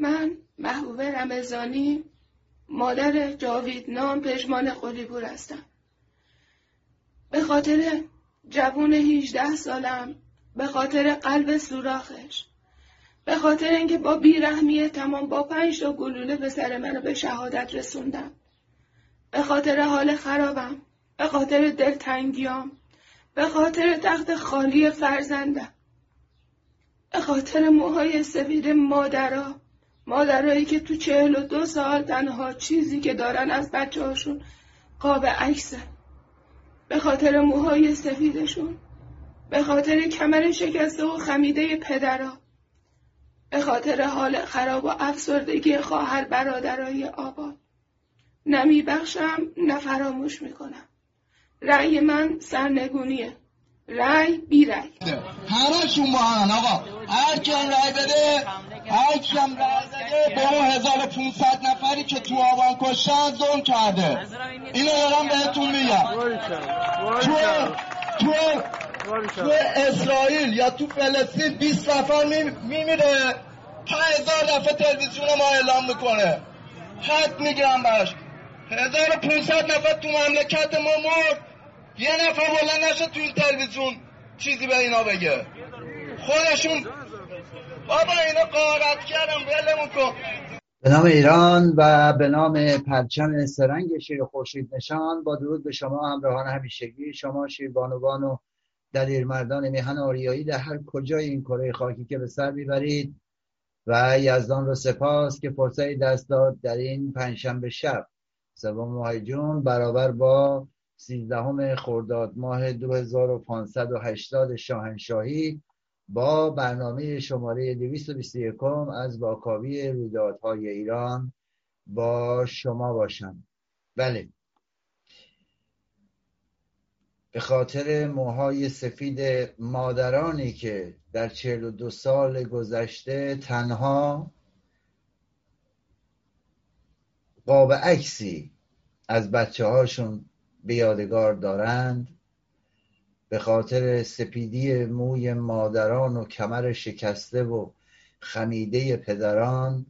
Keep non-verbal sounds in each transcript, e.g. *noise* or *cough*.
من محبوب رمزانی مادر جاوید نام پژمان قلیپور هستم. به خاطر جوون 18 سالم به خاطر قلب سوراخش به خاطر اینکه با بیرحمی تمام با پنج تا گلوله به سر منو به شهادت رسوندم به خاطر حال خرابم به خاطر دلتنگیام به خاطر تخت خالی فرزندم به خاطر موهای سفید مادرها مادرایی که تو چهل و دو سال تنها چیزی که دارن از بچه هاشون قاب عکسه. به خاطر موهای سفیدشون به خاطر کمر شکسته و خمیده پدرها به خاطر حال خراب و افسردگی خواهر برادرای آباد نمی بخشم نه فراموش می‌کنم. رأی من سرنگونیه. رأی بی رأی. همشون با آقا. هر کیم رأی بده هر کیم رأی بده به اون 1500 نفری که تو آبان کشتن ظلم کرده. اینو دارم بهتون میگم. تو تو تو اسرائیل یا تو فلسطین 20 نفر میمیره. 5000 دفعه تلویزیون ما اعلام می‌کنه. حد می‌گیرم براش. 1500 نفر تو مملکت ما مرد. یه نفر بلند نشه تو این تلویزیون چیزی به اینا بگه. خودشون بابا اینا قارت کردم ولمون به نام ایران و به نام پرچم سرنگ شیر خورشید نشان. با درود به شما همراهان همیشگی. شما شیربانوان و دلیرمردان میهن آریایی در هر کجای این کره خاکی که به سر می‌برید و یزدان رو سپاس که فرصتی دست داد در این پنجشنبه شب. سوم ماه جون برابر با سیزدهم خرداد ماه 2580 شاهنشاهی با برنامه شماره 221 از واکاوی رویدادهای ایران با شما باشم. بله. به خاطر موهای سفید مادرانی که در چهل و دو سال گذشته تنها قاب عکسی از بچه هاشون به یادگار دارند به خاطر سپیدی موی مادران و کمر شکسته و خمیده پدران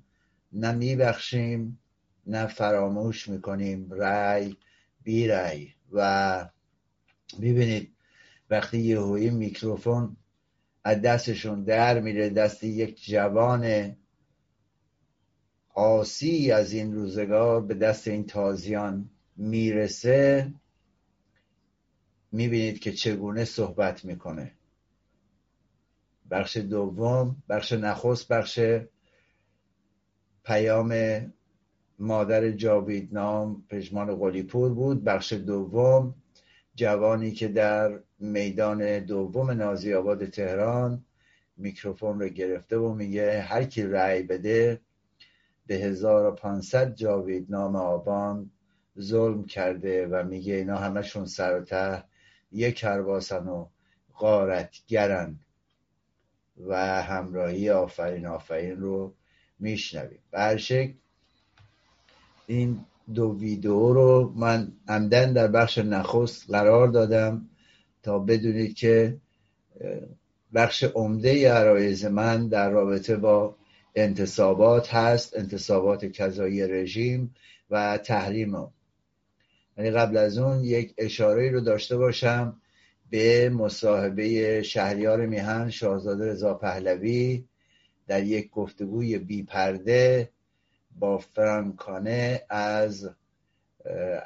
نه میبخشیم نه فراموش می‌کنیم. رأی بی رأی. و ببینید وقتی یهویی میکروفون از دستشون در میره دست یک جوان آسی از این روزگار به دست این تازیان می‌رسه. می‌بینید که چگونه صحبت می‌کنه. بخش دوم بخش نخست بخش پیام مادر جاوید نام پژمان قلیپور بود. بخش دوم جوانی که در میدان دوم نازی آباد تهران میکروفون رو گرفته و میگه هر کی رأی بده به 1500 جاوید نام آبان ظلم کرده و میگه اینا همشون سر و ته یک کرباسن و غارتگرن و همراهی آفرین آفرین رو میشنویم. به این دو ویدیو رو من عمدن در بخش نخست قرار دادم تا بدونید که بخش عمده عرایز من در رابطه با انتصابات هست انتصابات کذایی رژیم و تحریم یعنی قبل از اون یک اشاره رو داشته باشم به مصاحبه شهریار میهن شاهزاده رضا پهلوی در یک گفتگوی بی پرده با فرانکانه از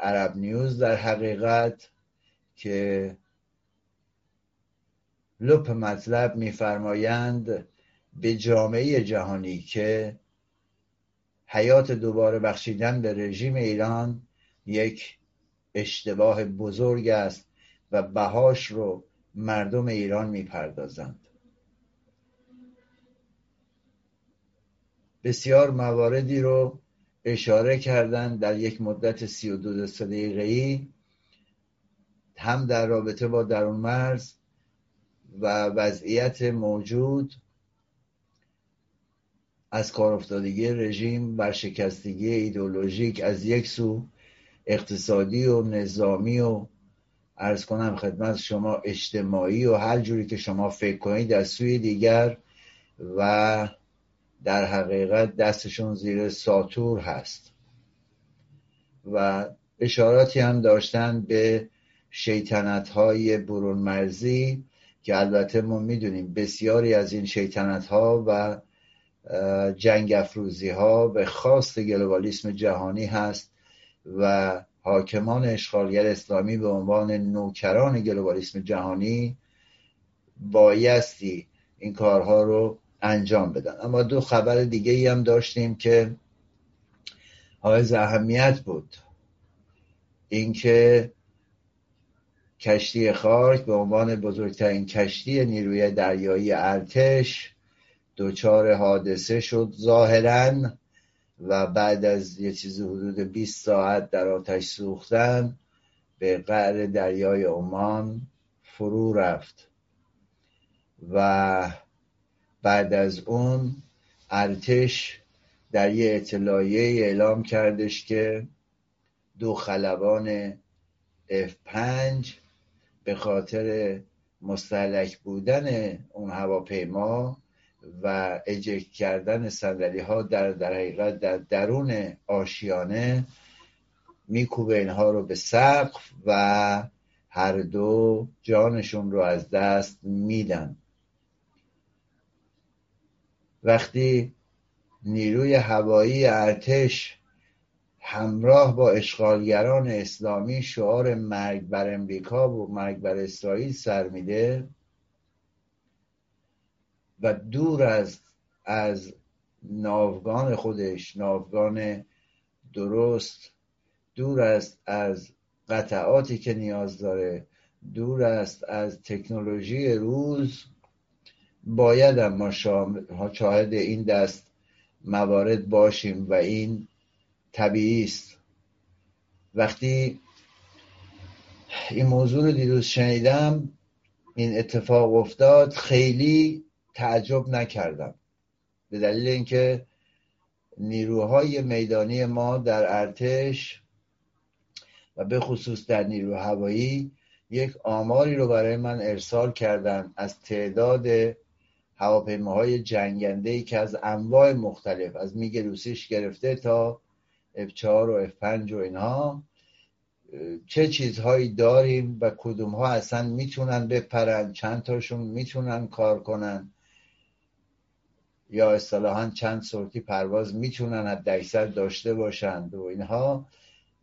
عرب نیوز در حقیقت که لپ مطلب میفرمایند به جامعه جهانی که حیات دوباره بخشیدن به رژیم ایران یک اشتباه بزرگ است و بهاش رو مردم ایران می‌پردازند. بسیار مواردی رو اشاره کردن در یک مدت سی و دو دقیقه ای هم در رابطه با درون مرز و وضعیت موجود از کار افتادگی رژیم بر شکستگی ایدولوژیک از یک سو اقتصادی و نظامی و ارز کنم خدمت شما اجتماعی و هر جوری که شما فکر کنید از سوی دیگر و در حقیقت دستشون زیر ساتور هست. و اشاراتی هم داشتن به شیطنت های برون مرزی که البته ما می‌دونیم بسیاری از این شیطنت ها و جنگ افروزی ها به خواست گلوبالیسم جهانی هست. و حاکمان اشغالگر اسلامی به عنوان نوکران گلوبالیسم جهانی بایستی این کارها رو انجام بدن. اما دو خبر دیگه ای هم داشتیم که حائز اهمیت بود. اینکه کشتی خاک به عنوان بزرگترین کشتی نیروی دریایی ارتش دچار حادثه شد ظاهرا. و بعد از یه چیز حدود 20 ساعت در آتش سوختن به قعر دریای عمان فرو رفت. و بعد از اون ارتش در یه اطلاعیه اعلام کردش که دو خلبان F5 به خاطر مستحلک بودن اون هواپیما و اجکت کردن صندلی ها در در حقیقت در درون آشیانه میکوبه اینها رو به سقف و هر دو جانشون رو از دست میدن. وقتی نیروی هوایی ارتش همراه با اشغالگران اسلامی شعار مرگ بر امریکا و مرگ بر اسرائیل سر میده و دور از از ناوگان خودش ناوگان درست دور است از قطعاتی که نیاز داره دور است از تکنولوژی روز. باید ما شاهد این دست موارد باشیم و این طبیعی است. وقتی این موضوع رو دیروز شنیدم این اتفاق افتاد خیلی تعجب نکردم. به دلیل اینکه نیروهای میدانی ما در ارتش و به خصوص در نیرو هوایی یک آماری رو برای من ارسال کردن از تعداد هواپیماهای جنگنده ای که از انواع مختلف از میگ روسیش گرفته تا F4 و F5 و اینها چه چیزهایی داریم و کدوم ها اصلا می‌تونن بپرن چند تاشون می‌تونن کار کنن. یا اصطلاحا چند سورتی پرواز می‌تونن حد داشته باشند و اینها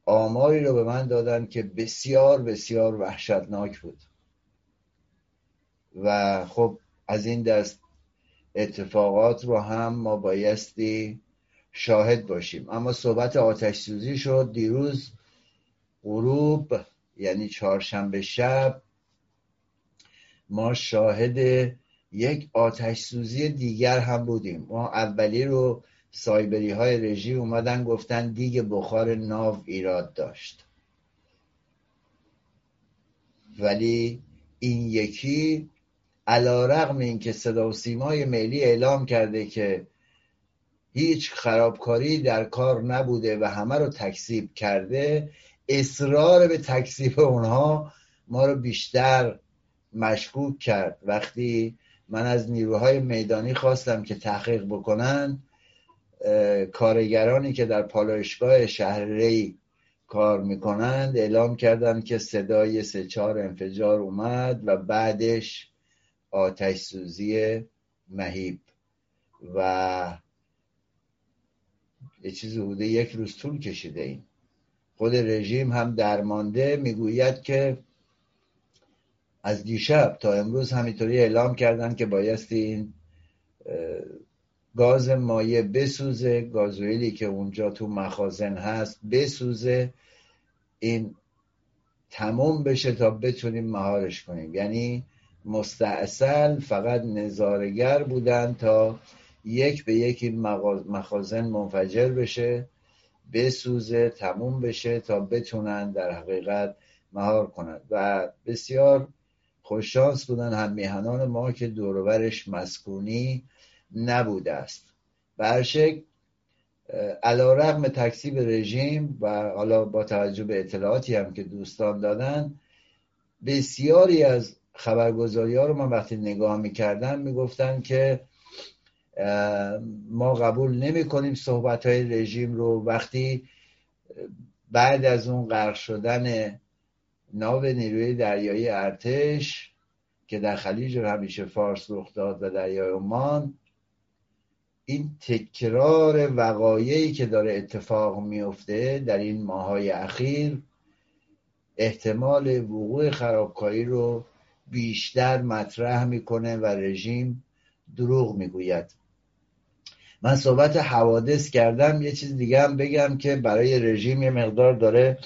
آماری رو به من دادن که بسیار بسیار وحشتناک بود. و خب از این دست اتفاقات رو هم ما بایستی شاهد باشیم. اما صحبت آتش سوزی شد. دیروز غروب یعنی چهارشنبه شب ما شاهد یک آتش سوزی دیگر هم بودیم. ما اولی رو سایبری های رژیم اومدن گفتن دیگه بخار ناو ایراد داشت. ولی این یکی علا رقم این که صدا و سیمای ملی اعلام کرده که هیچ خرابکاری در کار نبوده و همه رو تکذیب کرده اصرار به تکذیب اونها ما رو بیشتر مشکوک کرد. وقتی من از نیروهای میدانی خواستم که تحقیق بکنن کارگرانی که در پالایشگاه شهر ری کار می‌کنند اعلام کردن که صدای سه چهار انفجار اومد و بعدش آتش سوزی مهیب. و یه چیز حدود یک روز طول کشیده این. خود رژیم هم درمانده می‌گوید که از دیشب تا امروز همینطوری اعلام کردن که بایستی این گاز مایع بسوزه گازوئیلی که اونجا تو مخازن هست بسوزه این تموم بشه تا بتونیم مهارش کنیم. یعنی مستاصل فقط نظارگر بودن تا یک به یک این مخازن منفجر بشه بسوزه تموم بشه تا بتونن در حقیقت مهار کنند و بسیار خوششانس بودن. هم میهنان ما که دوروبرش مسکونی نبوده است. به علا رقم تکسیب رژیم و حالا با توجه به اطلاعاتی هم که دوستان دادن بسیاری از خبرگزاری ها رو من وقتی نگاه می‌کردم می‌گفتن که ما قبول نمی کنیم صحبت های رژیم رو. وقتی بعد از اون غرق شدن ناو نیروی دریایی ارتش که در خلیج همیشه فارس رخ داد و دریای عمان این تکرار وقایعی که داره اتفاق میفته در این ماهای اخیر احتمال وقوع خرابکاری رو بیشتر مطرح می‌کنه و رژیم دروغ می‌گوید. من صحبت حوادث کردم یه چیز دیگه هم بگم که برای رژیم یه مقدار داره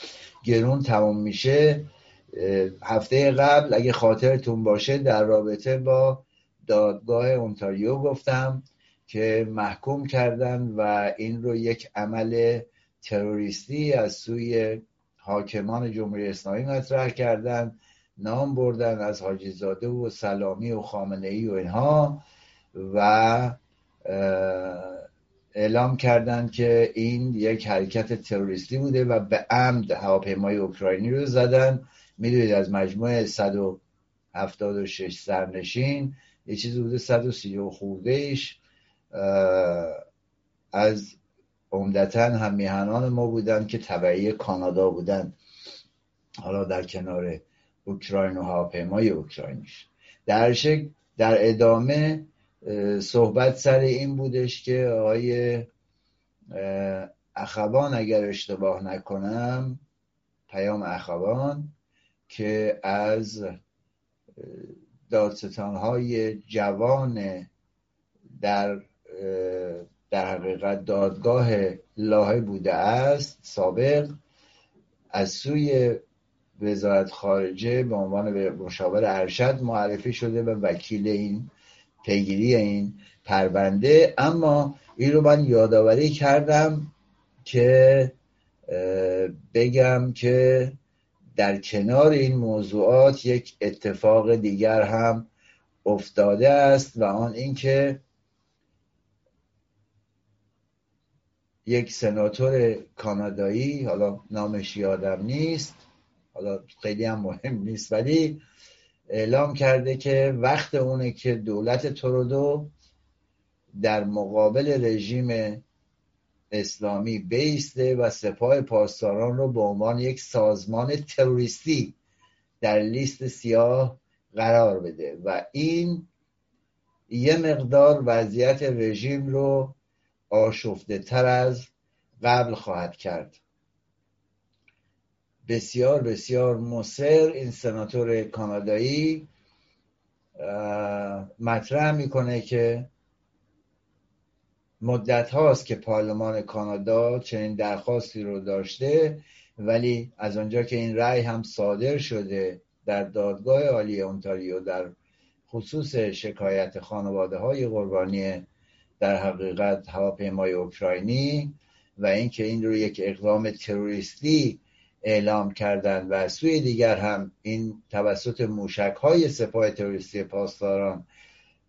گرون تمام میشه. هفته قبل اگه خاطرتون باشه در رابطه با دادگاه اونتاریو گفتم که محکوم کردن و این رو یک عمل تروریستی از سوی حاکمان جمهوری اسلامی مطرح کردن نام بردن از حاجی زاده و سلامی و خامنه ای و اینها و اعلام کردند که این یک حرکت تروریستی بوده و به عمد هواپیمای اوکراینی رو زدن. می‌دونید از مجموعه 176 سرنشین یه چیزی بوده 130 خوردهش از عمدتا هم میهنان ما بودن که طبعی کانادا بودن. حالا در کنار اوکراین و هواپیمای اوکراینیش. در شکل در ادامه صحبت سر این بودش که آقای اخوان اگر اشتباه نکنم پیام اخوان که از دادستان های جوان در در حقیقت دادگاه لاهه بوده است سابق از سوی وزارت خارجه به عنوان مشاور ارشد معرفی شده و وکیل این پیگیری این پرونده. اما این رو من یادآوری کردم که بگم که در کنار این موضوعات یک اتفاق دیگر هم افتاده است و آن اینکه یک سناتور کانادایی حالا نامش یادم نیست حالا خیلی هم مهم نیست ولی اعلام کرده که وقت اونه که دولت ترودو در مقابل رژیم اسلامی بیسته و سپاه پاسداران رو به عنوان یک سازمان تروریستی در لیست سیاه قرار بده و این یه مقدار وضعیت رژیم رو آشفته تر از قبل خواهد کرد. بسیار بسیار مصر این سناتور کانادایی مطرح می‌کنه که مدت هاست که پارلمان کانادا چنین درخواستی رو داشته ولی از آنجا که این رأی هم صادر شده در دادگاه عالی اونتاریو در خصوص شکایت خانواده های قربانی در حقیقت هواپیمای اوکراینی و اینکه این رو یک اقدام تروریستی اعلام کردن و سوی دیگر هم این توسط موشک های سپاه تروریستی پاسداران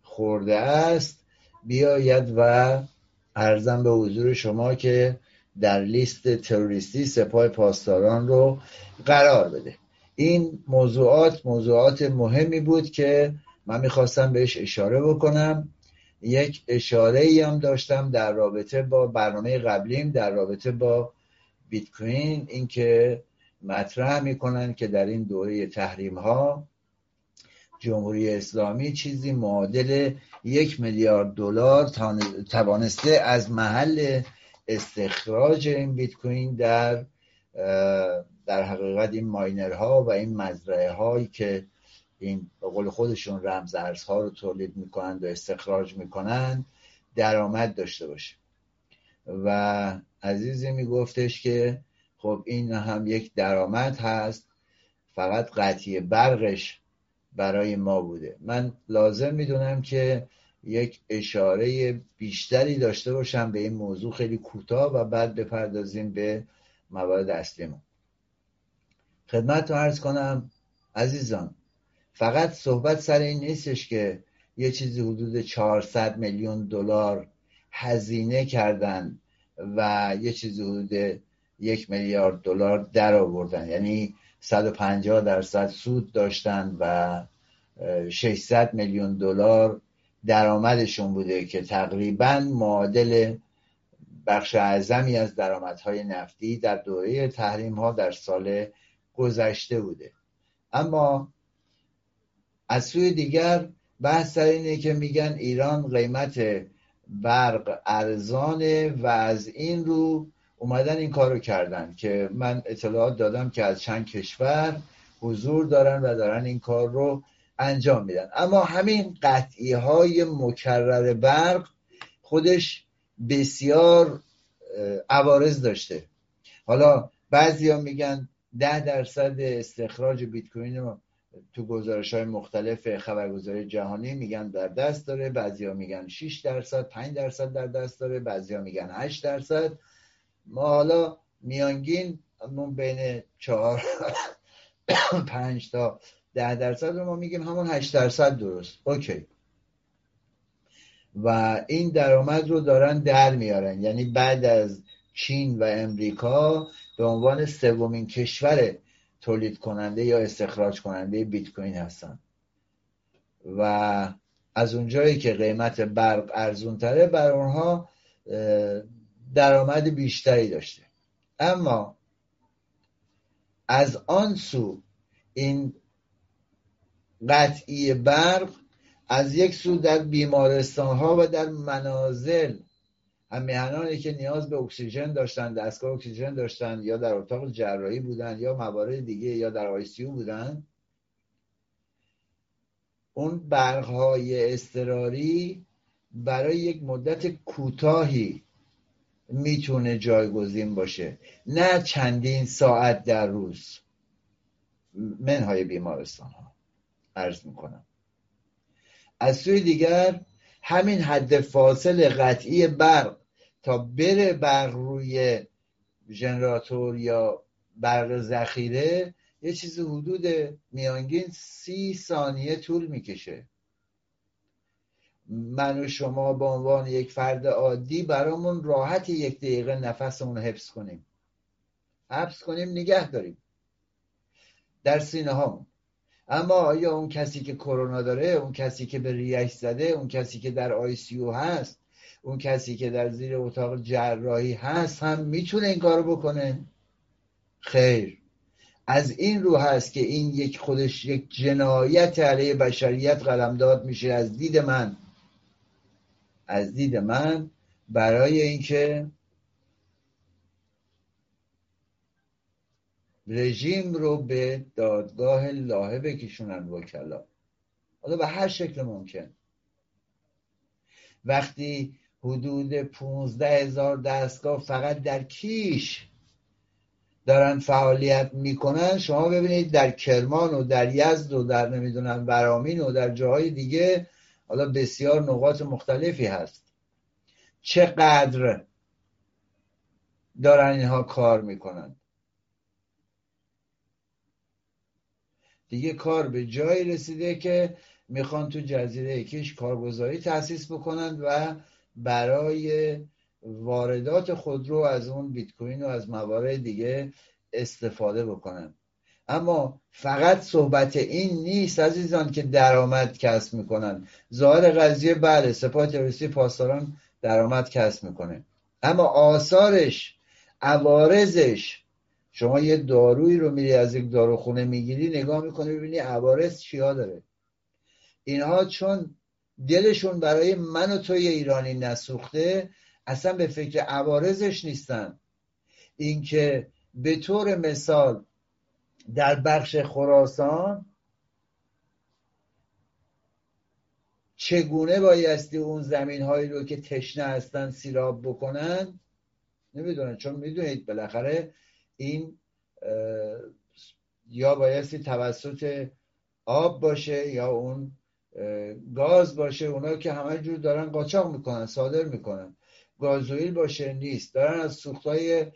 خورده است بیاید و ارزم به حضور شما که در لیست تروریستی سپاه پاسداران رو قرار بده. این موضوعات موضوعات مهمی بود که من می‌خواستم بهش اشاره بکنم. یک اشاره ای هم داشتم در رابطه با برنامه قبلیم در رابطه با بیت کوین اینکه مطرح می‌کنن که در این دوره تحریم ها جمهوری اسلامی چیزی معادل یک میلیارد دلار توانسته از محل استخراج این بیت کوین در در حقیقت این ماینرها و این مزرعه هایی که این به قول خودشون رمز ارزها رو تولید می‌کنند و استخراج می‌کنند درآمد داشته باشه. و عزیزی میگفتش که خب این هم یک درآمد هست فقط قطعی برقش برای ما بوده. من لازم می‌دونم که یک اشاره بیشتری داشته باشم به این موضوع خیلی کوتاه و بعد بپردازیم به موارد اصلیمون. خدمت رو عرض کنم عزیزان فقط صحبت سر این نیستش که یه چیزی حدود 400 میلیون دلار هزینه کردن و یه چیزی حدود یک میلیارد دلار در آوردن. یعنی 150 درصد سود داشتن و 600 میلیون دلار درآمدشون بوده که تقریبا معادل بخش اعظمی از درآمدهای نفتی در دوره تحریم ها در سال گذشته بوده. اما از سوی دیگر بحث اینه که میگن ایران قیمت برق ارزانه و از این رو اومدن این کارو کردن که من اطلاعات دادم که از چند کشور حضور دارن و دارن این کار رو انجام میدن. اما همین قطعی های مکرر برق خودش بسیار عوارض داشته. حالا بعضی ها میگن ده درصد استخراج بیت کوین رو تو گزارش های مختلف خبرگزاری جهانی میگن در دست داره. بعضی ها میگن 6 درصد 5 درصد در دست داره. بعضی ها میگن 8 درصد. ما حالا میانگین بین 4 5 *coughs* تا 10 درصد رو ما میگیم همون 8 درصد درست. اوکی. و این درآمد رو دارن در میارن. یعنی بعد از چین و امریکا به عنوان سومین کشور تولید کننده یا استخراج کننده بیت کوین هستن. و از اونجایی که قیمت برق ارزون تره بر اونها درآمد بیشتری داشته. اما از آن سو این قطعی برق از یک سو در بیمارستان ها و در منازل هم‌میهنانی که نیاز به اکسیژن داشتن دستگاه اکسیژن داشتن یا در اتاق جراحی بودن یا موارد دیگه یا در ICU بودن اون برقهای اضطراری برای یک مدت کوتاهی می‌تونه جایگزین باشه. نه چندین ساعت در روز. منهای بیمارستان ها عرض می‌کنم. از سوی دیگر همین حد فاصل قطعی برق تا بره برق روی ژنراتور یا برق ذخیره یه چیز حدود میانگین سی ثانیه طول می‌کشه. من و شما به عنوان یک فرد عادی برامون راحت یک دقیقه نفسمون حفظ کنیم. حفظ کنیم نگه داریم. در سینه هامون. اما آیا اون کسی که کرونا داره اون کسی که به ریش زده اون کسی که در آی سی هست اون کسی که در زیر اتاق جراحی هست هم می‌تونه این کارو بکنه؟ خیر. از این رو هست که این یک خودش یک جنایت علیه بشریت قلمداد میشه. از دید من از دید من برای اینکه رژیم رو به دادگاه لاهه بکشونن وکلا. حالا به هر شکل ممکن. وقتی حدود پونزده هزار دستگاه فقط در کیش دارن فعالیت می‌کنن شما ببینید در کرمان و در یزد و در نمی‌دونم برامین و در جاهای دیگه حالا بسیار نقاط مختلفی هست. چقدر دارن اینها کار می‌کنن؟ دیگه کار به جایی رسیده که می‌خوان تو جزیره کش کارگزاری تأسیس بکنند و برای واردات خودرو از اون بیت کوین و از موارد دیگه استفاده بکنن. اما فقط صحبت این نیست عزیزان که درآمد کسب می‌کنن. ظاهر قضیه بله سپاه تروریستی پاسداران درآمد کسب می‌کنه. اما آثارش عوارضش شما یه دارویی رو میری از یک داروخونه می‌گیری نگاه می‌کنی ببینی عوارض چیا داره. اینها چون دلشون برای من و توی ایرانی نسوخته اصلا به فکر عوارضش نیستن. اینکه به طور مثال در بخش خراسان چگونه بایستی اون زمین هایی رو که تشنه هستن سیراب بکنن؟ نمی‌دونن چون می‌دونید بالاخره این یا بایستی توسط آب باشه یا اون گاز باشه اونا که همه جور دارن قاچاق می‌کنن صادر می‌کنن. گازوئیل باشه نیست. دارن از سوختهای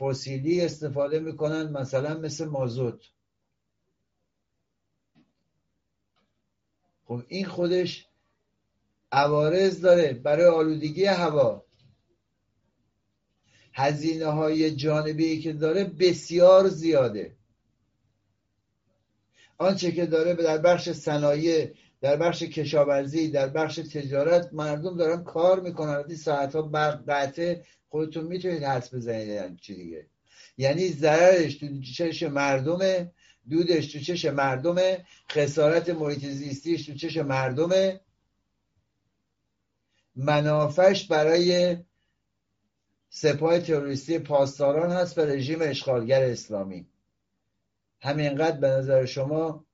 فسیلی استفاده می‌کنن مثلا مثل مازوت. خب این خودش عوارض داره برای آلودگی هوا. هزینه های جانبی که داره بسیار زیاده. آنچه که داره در بخش صنایع در بخش کشاورزی در بخش تجارت مردم دارن کار می‌کنن. این ساعت ها قطعه خودتون می‌تونید حس بزنید چی دیگه. یعنی ضررش تو چش مردمه دودش تو چش مردمه خسارت محیط زیستیش تو چش مردمه. منافش برای سپاه تروریستی پاسداران هست و رژیم اشغالگر اسلامی. همینقدر به نظر شما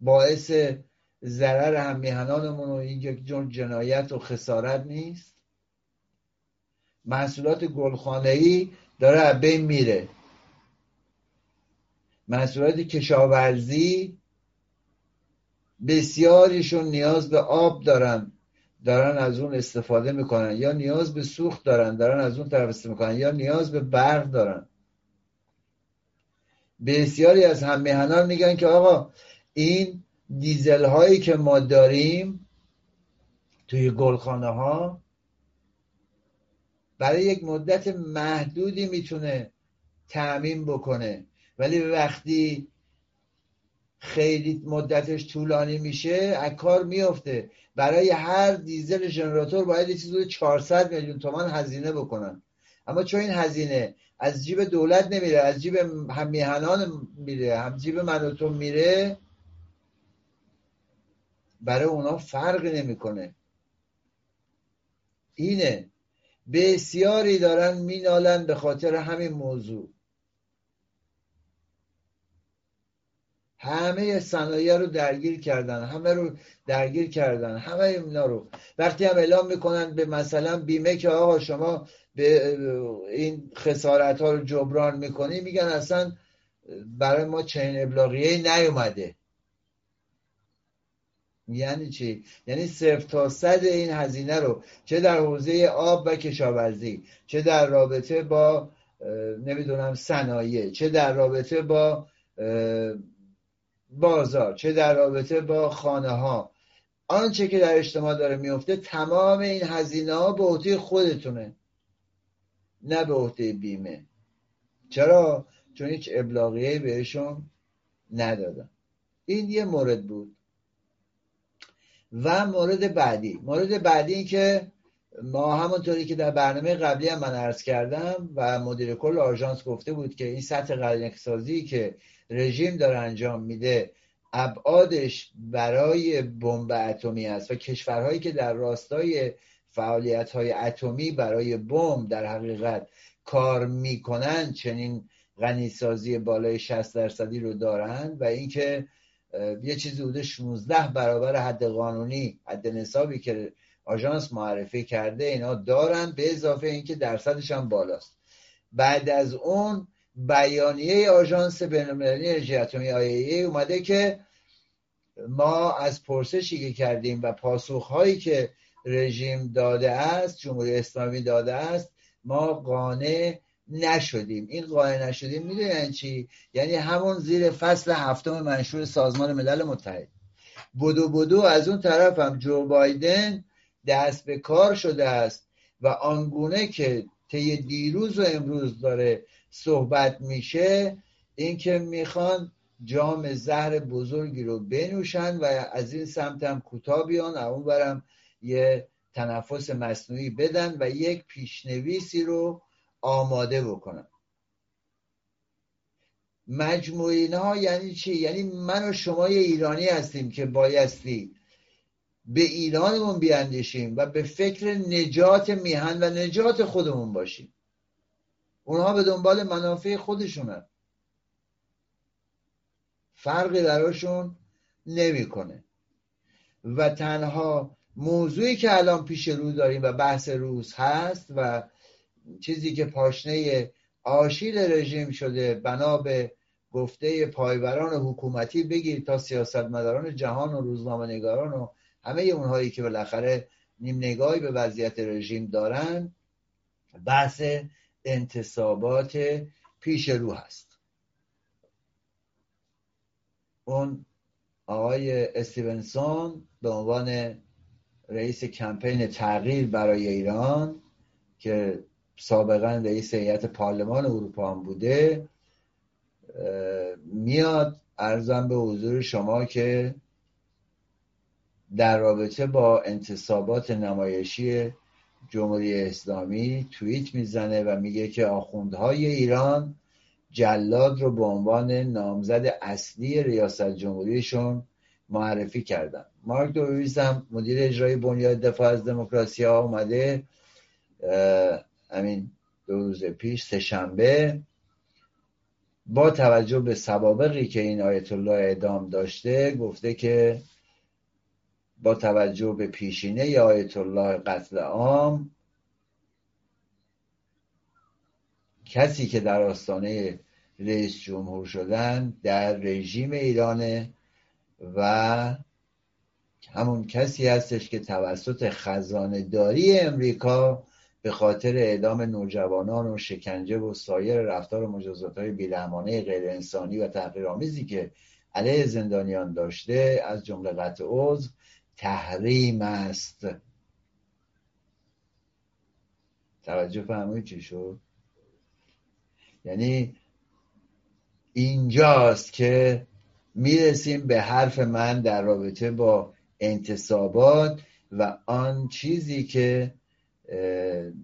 باعث ضرر هم میهنانمون و این یک جنایت و خسارت نیست. محصولات گلخانه‌ای داره از بین میره. محصولات کشاورزی بسیاریشون نیاز به آب دارن. دارن از اون استفاده می‌کنن. یا نیاز به سوخت دارن دارن از اون طرف استفاده می‌کنن. یا نیاز به برق دارن. بسیاری از هم میهنان میگن که آقا این دیزل هایی که ما داریم توی گلخانه ها برای یک مدت محدودی می‌تونه تعمین بکنه. ولی وقتی خیلی مدتش طولانی میشه از کار میفته برای هر دیزل ژنراتور باید یه چیزی 400 میلیون تومان هزینه بکنن. اما چون این هزینه از جیب دولت نمیره از جیب هم میره هم جیب من میره برای اونا فرق نمی‌کنه. اینه. بسیاری دارن مینالن به خاطر همین موضوع. همه صنایع رو درگیر کردن همه رو درگیر کردن همه اینا رو. وقتی هم اعلام می‌کنن به مثلا بیمه که آقا شما به این خسارت ها رو جبران می‌کنی میگن اصلا برای ما چنین ابلاغیه نیومده. یعنی چی؟ یعنی صرف تا صد این هزینه رو چه در حوزه آب و کشاورزی چه در رابطه با نمی‌دونم صنایع چه در رابطه با بازار چه در رابطه با خانه ها آنچه که در اجتماع داره میفته تمام این هزینه ها به عهده خودتونه نه به عهده بیمه چرا؟ چون هیچ ابلاغیه بهشون ندادن این یه مورد بود و مورد بعدی. مورد بعدی این که ما همونطوری که در برنامه قبلی هم من عرض کردم و مدیر کل آژانس گفته بود که این سطح قلنک سازی که رژیم داره انجام میده ابعادش برای بمب اتمی است و کشورهایی که در راستای فعالیت های اتمی برای بمب در حقیقت کار می‌کنن چنین غنیسازی بالای 60 درصدی رو دارند و اینکه یه چیزی بوده 16 برابر حد قانونی حد نصابی که آژانس معرفی کرده اینا دارن به اضافه اینکه درصدش هم بالاست. بعد از اون بیانیه آژانس بین‌المللی انرژی اتمی آی اومده که ما از پرسشی که کردیم و پاسخهایی که رژیم داده است جمهوری اسلامی داده است ما قانع نشدیم. این قانع نشدیم می‌دونین چی؟ یعنی همون زیر فصل هفتم منشور سازمان ملل متحد. بدو بدو از اون طرف هم جو بایدن دست به کار شده است و آنگونه که طی دیروز و امروز داره صحبت میشه اینکه می‌خوان جام زهر بزرگی رو بنوشن و از این سمت هم کوتاه بیان اون برم یه تنفس مصنوعی بدن و یک پیشنویسی رو آماده بکنن مجموعه ها یعنی چی؟ یعنی من و شما ایرانی هستیم که بایستی به ایرانمون بیاندیشیم و به فکر نجات میهن و نجات خودمون باشیم. اونها به دنبال منافع خودشونن فرقی براشون نمی‌کنه. و تنها موضوعی که الان پیش رو داریم و بحث روز هست و چیزی که پاشنه آشیل رژیم شده بنا به گفته پایبران حکومتی بگیر تا سیاستمداران جهان و روزنامه نگاران و همه اونهایی که بالاخره نیم نگاهی به وضعیت رژیم دارن بحث انتصابات پیش رو هست. اون آقای استیونسون به عنوان رئیس کمپین تغییر برای ایران که سابقا رئیس هیئت پارلمان اروپا هم بوده میاد ارزم به حضور شما که در رابطه با انتصابات نمایشی جمهوری اسلامی توییت می‌زنه و میگه که آخوندهای ایران جلاد رو به عنوان نامزد اصلی ریاست جمهوریشون معرفی کردن. مارک دویز هم مدیر اجرایی بنیاد دفاع از دموکراسی ها اومده همین دو روز پیش سهشنبه با توجه به سوابقی که این آیت الله اعدام داشته گفته که با توجه به پیشینه آیت الله قتل عام کسی که در آستانه رئیس جمهور شدن در رژیم ایرانه و همون کسی هستش که توسط خزانه داری امریکا به خاطر اعدام نوجوانان و شکنجه و سایر رفتار و مجازات های بیرحمانه غیر انسانی و تحقیرآمیزی که علیه زندانیان داشته از جمله قطع عضو تحریم است. توجه فهمید چی شد؟ یعنی اینجاست که می‌رسیم به حرف من در رابطه با انتصابات و آن چیزی که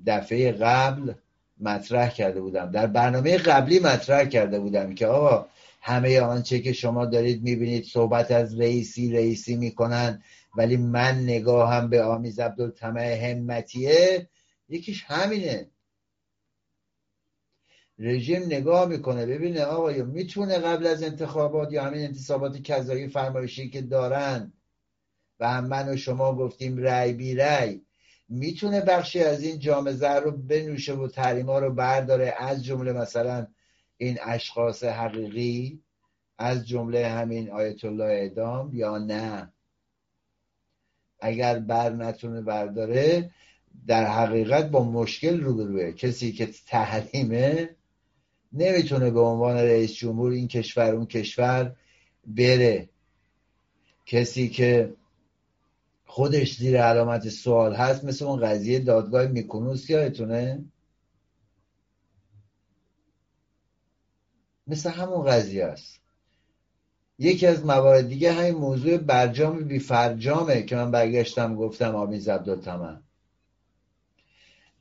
دفعه قبل مطرح کرده بودم. در برنامه قبلی مطرح کرده بودم که آقا همه آنچه که شما دارید می‌بینید صحبت از رئیسی رئیسی می‌کنن ولی من نگاهم به آمیز عبدالطمع همتیه. یکیش همینه. رژیم نگاه می‌کنه ببینه آقا می‌تونه قبل از انتخابات یا همین انتصابات کذایی فرمایشی که دارن و هم من و شما گفتیم رأی بی رأی می‌تونه بخشی از این جامعه زر رو بنوشه و تحریما رو برداره از جمله مثلا این اشخاص حقیقی از جمله همین آیت الله اعدام یا نه. اگر بر نتونه برداره در حقیقت با مشکل روبروه. کسی که تحریمه نمی‌تونه به عنوان رئیس جمهور این کشور اون کشور بره. کسی که خودش زیر علامت سوال هست مثل اون قضیه دادگاه میکنوس یادتونه؟ مثل همون قضیه است یکی از موارد دیگه همین موضوع برجام بی فرجامه که من برگشتم گفتم آمیز عبدالتمن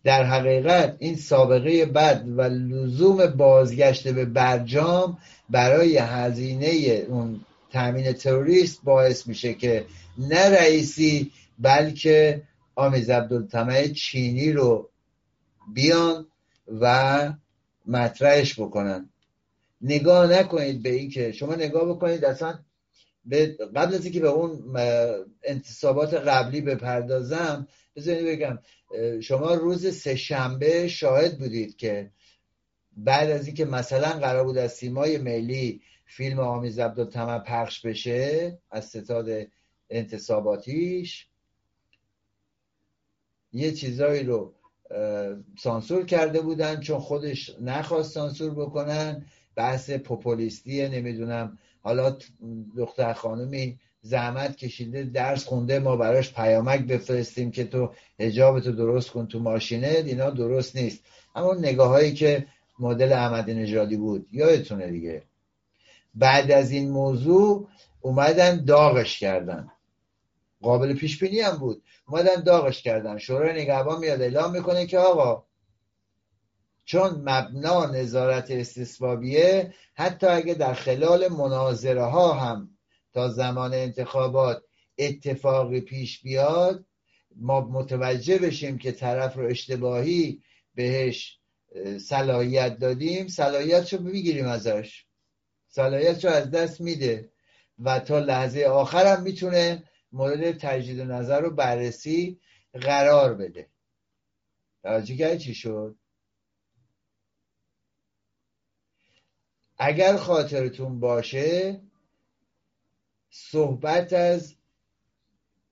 در حقیقت این سابقه بد و لزوم بازگشت به برجام برای هزینه اون تامین تروریست باعث میشه که نه رئیسی بلکه آمیز عبدالتمه چینی رو بیان و مطرحش بکنن. نگاه نکنید به این که شما نگاه بکنید اصلا به قبل از اینکه به اون انتصابات قبلی بپردازم بذارید بگم شما روز سهشنبه شاهد بودید که بعد از اینکه مثلا قرار بود از سیمای ملی فیلم آمیز عبدالتمن پخش بشه از ستاد انتصاباتیش یه چیزایی رو سانسور کرده بودن چون خودش نخواست سانسور بکنن. بحث پوپولیستی نمی‌دونم. حالا دختر خانمی زحمت کشیده درس خونده ما براش پیامک بفرستیم که تو هجابتو درست کن تو ماشینه اینا درست نیست. اما نگاه هایی که مدل احمد نژادی بود یادتونه دیگه. بعد از این موضوع اومدن داغش کردن. قابل پیش بینی هم بود. اومدن داغش کردن. شورای نگهبان میاد اعلام می‌کنه که آقا چون مبنا نظارت استثبابیه حتی اگه در خلال مناظره ها هم تا زمان انتخابات اتفاقی پیش بیاد ما متوجه بشیم که طرف رو اشتباهی بهش صلاحیت دادیم صلاحیت رو می‌گیریم ازش. صلاحیت رو از دست میده. و تا لحظه آخرم می‌تونه مورد تجدید نظر رو بررسی قرار بده. توجه چی شد؟ اگر خاطرتون باشه صحبت از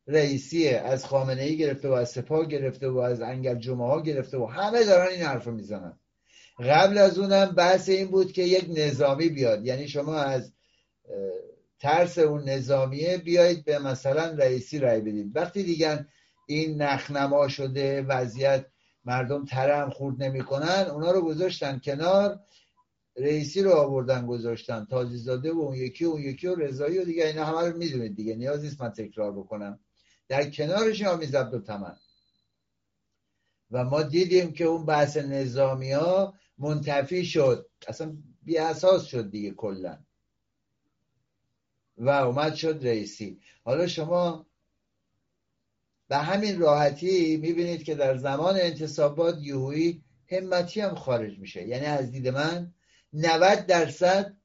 رئیسیه از خامنه ای گرفته و از سپاه گرفته و از انگل جمعه ها گرفته و همه دارن این حرف می‌زنن. قبل از اونم بحث این بود که یک نظامی بیاد. یعنی شما از ترس اون نظامیه بیایید به مثلا رئیسی رای بدید وقتی دیگر این نخنما شده وضعیت مردم ترم خورد نمی‌کنن اونا رو گذاشتن کنار رئیسی رو آوردن گذاشتن تازیزاده و اون یکی و اون یکی و رضایی و دیگه اینا همه رو می‌دونید دیگه نیاز نیست من تکرار بکنم. در کنارش آمیز عبدالتمن. و ما دیدیم که اون بحث نظامی ها منتفی شد اصلا بی اساس شد دیگه کلا. و اومد شد رئیسی. حالا شما به همین راحتی می‌بینید که در زمان انتصابات یوهی همتی هم خارج میشه. یعنی از دید من 90 درصد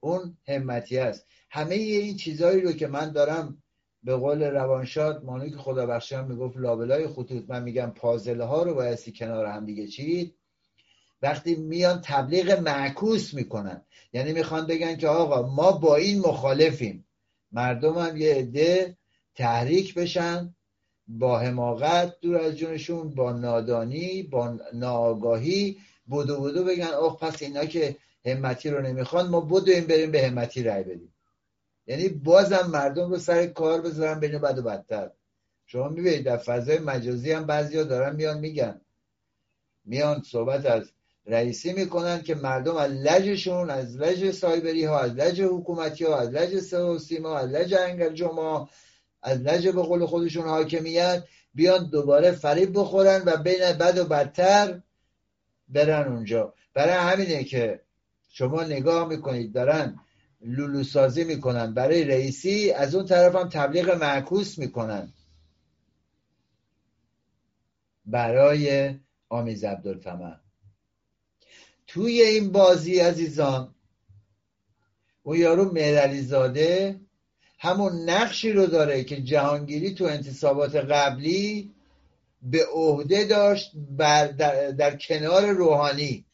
اون همتی است همه این چیزهایی رو که من دارم به قول روانشاد مانوی که خدا بخشی هم می‌گفت لابلای خطوط من میگم پازله ها رو بایستی کنار هم دیگه چید. وقتی میان تبلیغ معکوس می‌کنن. یعنی می‌خوان بگن که آقا ما با این مخالفیم. مردم هم یه عده تحریک بشن با حماقت دور از جونشون با نادانی با ناآگاهی بودو بودو بگن آخ پس اینا که همتی رو نمی‌خوان ما این بریم به همتی رای بدیم. یعنی بازم مردم رو سر کار بذارن بین بد و بدتر. شما می‌بینید در فضای مجازی هم بعضیا دارن میان میگن. میان صحبت از رئیسی می‌کنن که مردم از لجشون از لج سایبری ها از لج حکومتی ها از لج سیما از لج جمعه از لج به قول خودشون حاکمیت بیان دوباره فریب بخورن و بین بد و بدتر برن اونجا. برای همینه که شما نگاه می‌کنید دارن لولو سازی می‌کنن. برای رئیسی از اون طرف هم تبلیغ معکوس می‌کنن. برای آمیز عبدالتمن توی این بازی عزیزان. اون یارو مهرعلی زاده همون نقشی رو داره که جهانگیری تو انتصابات قبلی به عهده داشت بر در, در کنار روحانی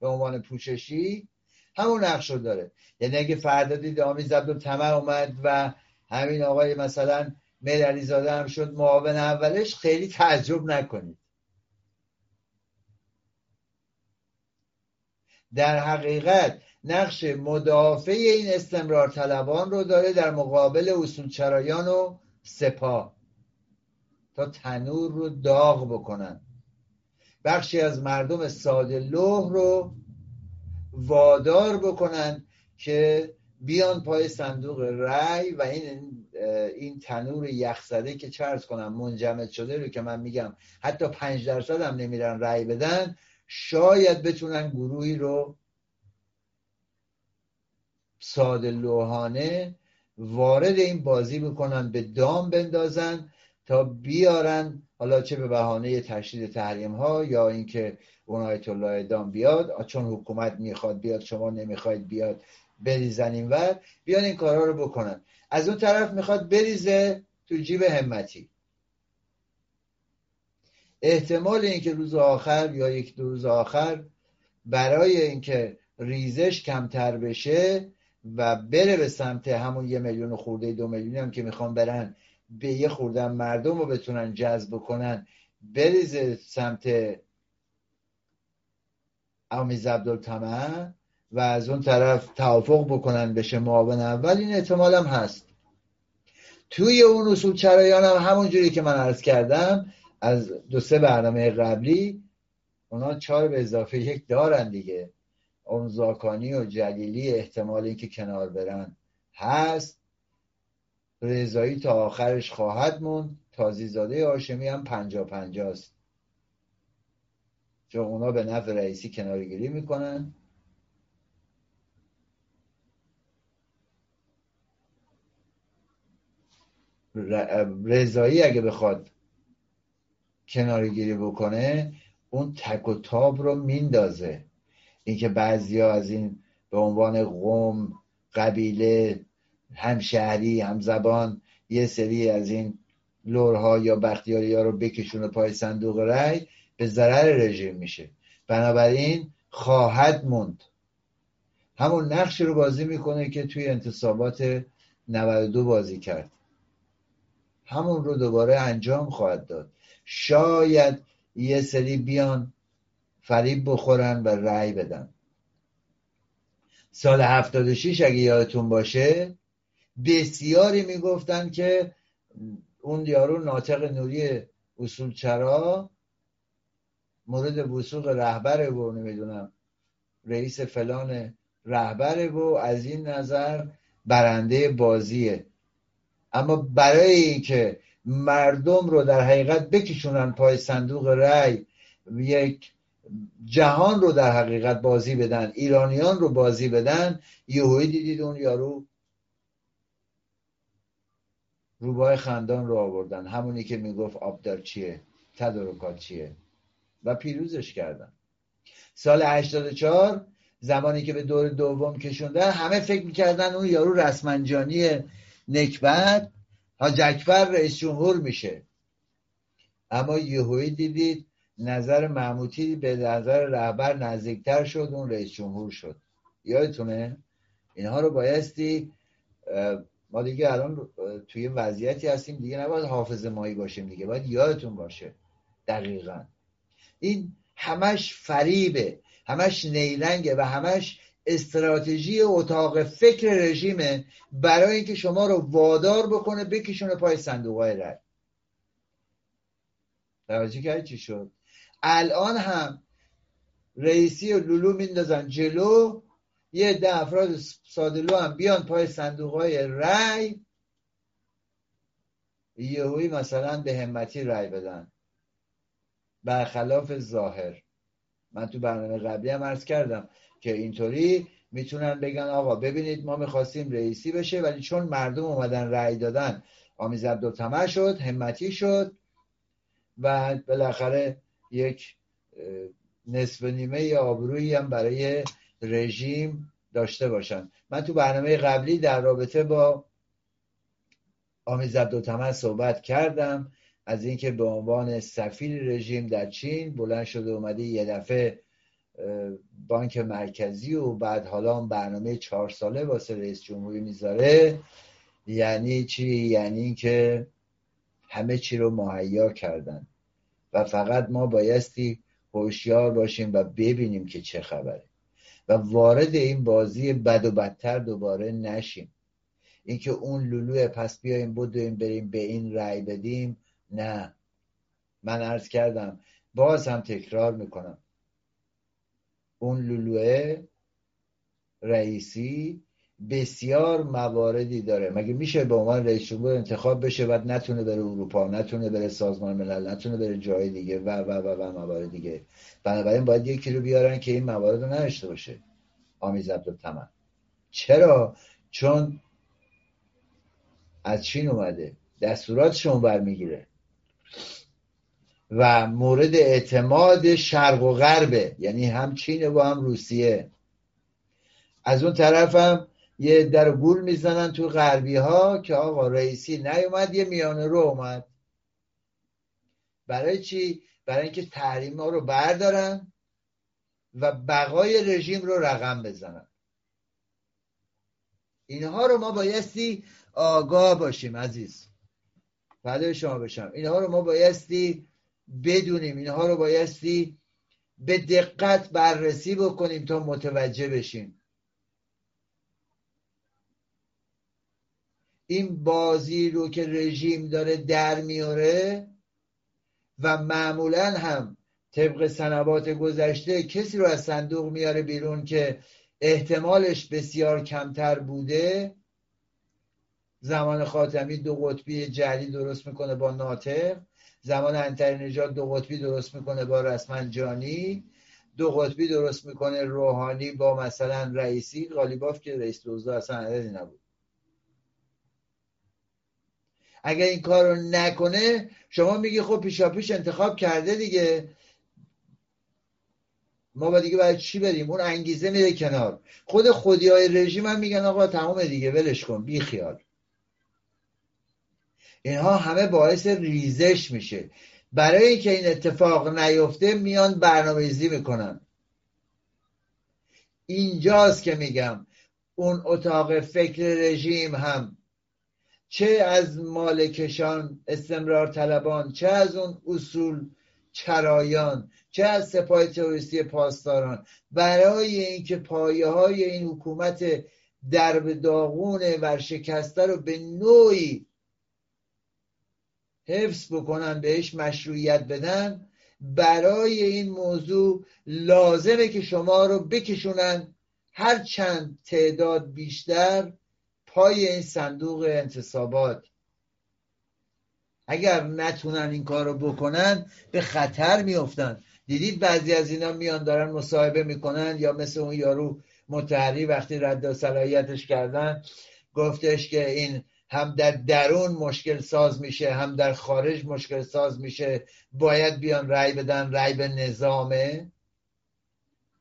به عنوان پوششی. همون نقش رو داره. یعنی اگه فردا دید آمیز عبدالتمر اومد و همین آقای مثلا میر علیزاده هم شد معاون اولش خیلی تعجب نکنید. در حقیقت نقش مدافع این استمرار طلبان رو داره در مقابل اصولچرایان و سپاه تا تنور رو داغ بکنن. بخشی از مردم ساده لوح رو وادار بکنن که بیان پای صندوق رأی و این این تنور یخزده که چرز کنم منجمد شده رو که من میگم حتی پنج درصد هم نمیرن رأی بدن شاید بتونن گروهی رو ساده لوحانه وارد این بازی بکنن به دام بندازن تا بیارن حالا چه به بهانه تشدید تحریم ها یا اینکه اون آیت الله دام بیاد چون حکومت می‌خواد بیاد شما نمی‌خواید بیاد بریزن این ور بیان این کارها رو بکنن. از اون طرف می‌خواد بریزه تو جیب همتی. احتمال اینکه روز آخر یا یک دو روز آخر برای اینکه ریزش کمتر بشه و بره به سمت همون یه میلیون خورده دو میلیونی هم که می‌خوان برن به یه خوردن مردم رو بتونن جذب کنن بریزه سمت آمیز عبدالتمن و از اون طرف توافق بکنن بشه معاون اول. این احتمال هم هست. توی اون اصول چرایان هم همون جوری که من عرض کردم از دو سه برنامه قبلی اونا چهار به اضافه یک دارن دیگه. اون زاکانی و جلیلی احتمال اینکه کنار برن هست. رضایی تا آخرش خواهد موند. تازیزاده هاشمی هم پنجا پنجاست چون اونا به نفع رئیسی کنارگیری می‌کنن. رضایی اگه بخواد کنارگیری بکنه اون تک و تاب رو میندازه. اینکه بعضیا از این به عنوان قوم قبیله هم شهری هم زبان یه سری از این لورها یا بختیاری ها رو بکشونه پای صندوق رای به ضرر رژیم میشه. بنابراین خواهد موند. همون نقش رو بازی می‌کنه که توی انتصابات 92 بازی کرد. همون رو دوباره انجام خواهد داد. شاید یه سری بیان فریب بخورن و رأی بدن. سال 76 اگه یادتون باشه بسیاری می‌گفتن که اون یارو ناطق نوری اصول چرا؟ مورد وسوق رهبر و نمی‌دونم رئیس فلان رهبره و از این نظر برنده بازیه. اما برای اینکه مردم رو در حقیقت بکشونن پای صندوق رأی یک جهان رو در حقیقت بازی بدن ایرانیان رو بازی بدن. یهویی دیدید اون یارو روبای خندان رو آوردن. همونی که می‌گفت آبدار چیه تدارکات چیه؟ و پیروزش کردن. سال 84 زمانی که به دور دوم کشوندن همه فکر می‌کردن اون یارو رسمنجانی نکبت. حاج اکبر رئیس جمهور میشه. اما یهویی دیدید نظر محموتی به نظر رهبر نزدیکتر شد اون رئیس جمهور شد. یادتونه؟ اینها رو بایستی ما دیگه الان توی وضعیتی هستیم دیگه نباید حافظ مایی باشیم دیگه باید یادتون باشه دقیقا. این همش فریبه همش نیلنگه و همش استراتژی اتاق فکر رژیمه برای اینکه شما رو وادار بکنه بکشونه پای صندوق های رای توجه کرد چی شد؟ الان هم رئیسی و لولو میندازن جلو یه ده افراد سادلو هم بیان پای صندوق های رای یهوی مثلا به همتی رای بدن. برخلاف ظاهر. من تو برنامه قبلی هم عرض کردم. که اینطوری می‌تونن بگن آقا ببینید ما می‌خواستیم رئیسی بشه ولی چون مردم اومدن رأی دادن آمیز عبدالتمر شد همتی شد و بالاخره یک نصف نیمه آبرویی هم برای رژیم داشته باشن. من تو برنامه قبلی در رابطه با آمیز عبدالتمر صحبت کردم از اینکه به عنوان سفیر رژیم در چین بلند شده اومده یه دفعه بانک مرکزی و بعد حالا برنامه چهار ساله واسه رئیس جمهوری می‌ذاره. یعنی چی؟ یعنی که همه چی رو مهیا کردن. و فقط ما بایستی هوشیار باشیم و ببینیم که چه خبره. و وارد این بازی بد و بدتر دوباره نشیم. اینکه اون لولو پس بیایم بدویم بریم به این رأی بدیم نه. من عرض کردم باز هم تکرار می‌کنم. اون لولوه رئیسی بسیار مواردی داره. مگه میشه به عنوان رئیس جمهور انتخاب بشه بعد نتونه بره اروپا نتونه بره سازمان ملل نتونه بره جای دیگه و و و و موارد دیگه. بنابراین باید یکی رو بیارن که این موارد رو نداشته باشه. آمیز عبدالتمن چرا؟ چون از چین اومده. دستوراتشون برمیگیره. و مورد اعتماد شرق و غربه یعنی هم چین و هم روسیه. از اون طرف هم یه در گول می‌زنن تو غربی ها که آقا رئیسی نیومد یه میانه رو اومد. برای چی؟ برای اینکه تحریم ها رو بردارن و بقای رژیم رو رقم بزنن. اینها رو ما بایستی آگاه باشیم عزیز. فدای شما بشم. اینها رو ما بایستی بدونیم. اینها رو بایستی به دقت بررسی بکنیم تا متوجه بشیم. این بازی رو که رژیم داره در میاره و معمولا هم طبق سنوات گذشته کسی رو از صندوق میاره بیرون که احتمالش بسیار کمتر بوده. زمان خاتمی دو قطبی جعلی درست می‌کنه با ناطق. زمان انتر نجات دو قطبی درست می‌کنه با رسمنجانی دو قطبی درست می‌کنه روحانی با مثلا رئیسی غالیباف که رئیس دوزده اصلا عددی نبود. اگر این کار رو نکنه شما میگی خب پیشا پیش انتخاب کرده دیگه. ما با دیگه باید چی بریم؟ اون انگیزه میره کنار. خود خودی های رژیم هم میگن آقا تمام دیگه ولش کن بی خیال. اینها همه باعث ریزش میشه. برای اینکه این اتفاق نیفته میان برنامه‌ریزی می‌کنن. اینجاست که میگم اون اتاق فکر رژیم هم چه از مالکشان استمرار طلبان چه از اون اصول چرایان چه از سپاه تروریستی پاسداران. برای اینکه پایه های این حکومت درب داغون ورشکسته رو به نوعی حفظ بکنن بهش مشروعیت بدن. برای این موضوع لازمه که شما رو بکشونن. هر چند تعداد بیشتر پای این صندوق انتصابات. اگر نتونن این کار رو بکنن به خطر میفتن دیدید بعضی از اینا میان دارن مصاحبه می‌کنن یا مثل اون یارو متحری وقتی رد صلاحیتش کردن گفتش که این هم در درون مشکل ساز میشه هم در خارج مشکل ساز میشه. باید بیان رأی بدن رأی به نظامه.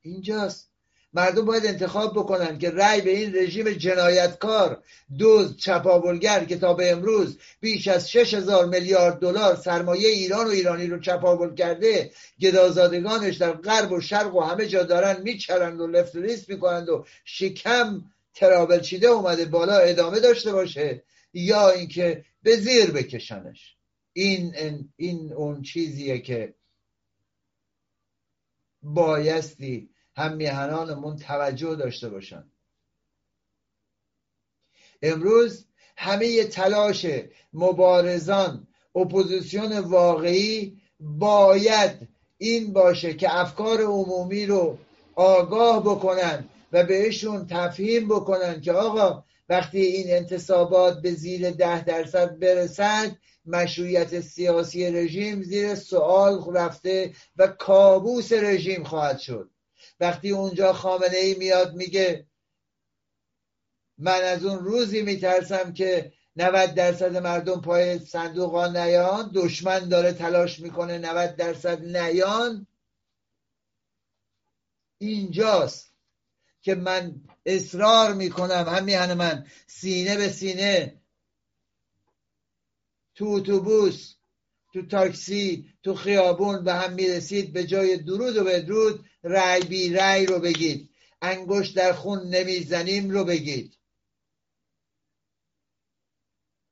اینجاست. مردم باید انتخاب بکنن که رأی به این رژیم جنایتکار دوز چپاولگر که تا به امروز بیش از شش هزار میلیارد دلار سرمایه ایران و ایرانی رو چپاول کرده گدازادگانش در غرب و شرق و همه جا دارن میچرند و لفت ریست می‌کنند و شکم ترابل چیده اومده بالا ادامه داشته باشه. یا اینکه به زیر بکشنش. این این اون چیزیه که بایستی هم میهنانمون توجه داشته باشن. امروز همه تلاش مبارزان اپوزیسیون واقعی باید این باشه که افکار عمومی رو آگاه بکنن و بهشون تفهیم بکنن که آقا وقتی این انتصابات به زیر ده درصد برسد مشروعیت سیاسی رژیم زیر سوال رفته و کابوس رژیم خواهد شد. وقتی اونجا خامنه ای میاد میگه من از اون روزی میترسم که 90 درصد مردم پای صندوق ها نیان دشمن داره تلاش می‌کنه 90 درصد نیان. اینجاست. که من اصرار می‌کنم هم من سینه به سینه. تو اتوبوس تو تاکسی تو خیابون به هم می‌رسید به جای درود و بدرود رای بی رای رو بگید. انگشت در خون نمی‌زنیم رو بگید.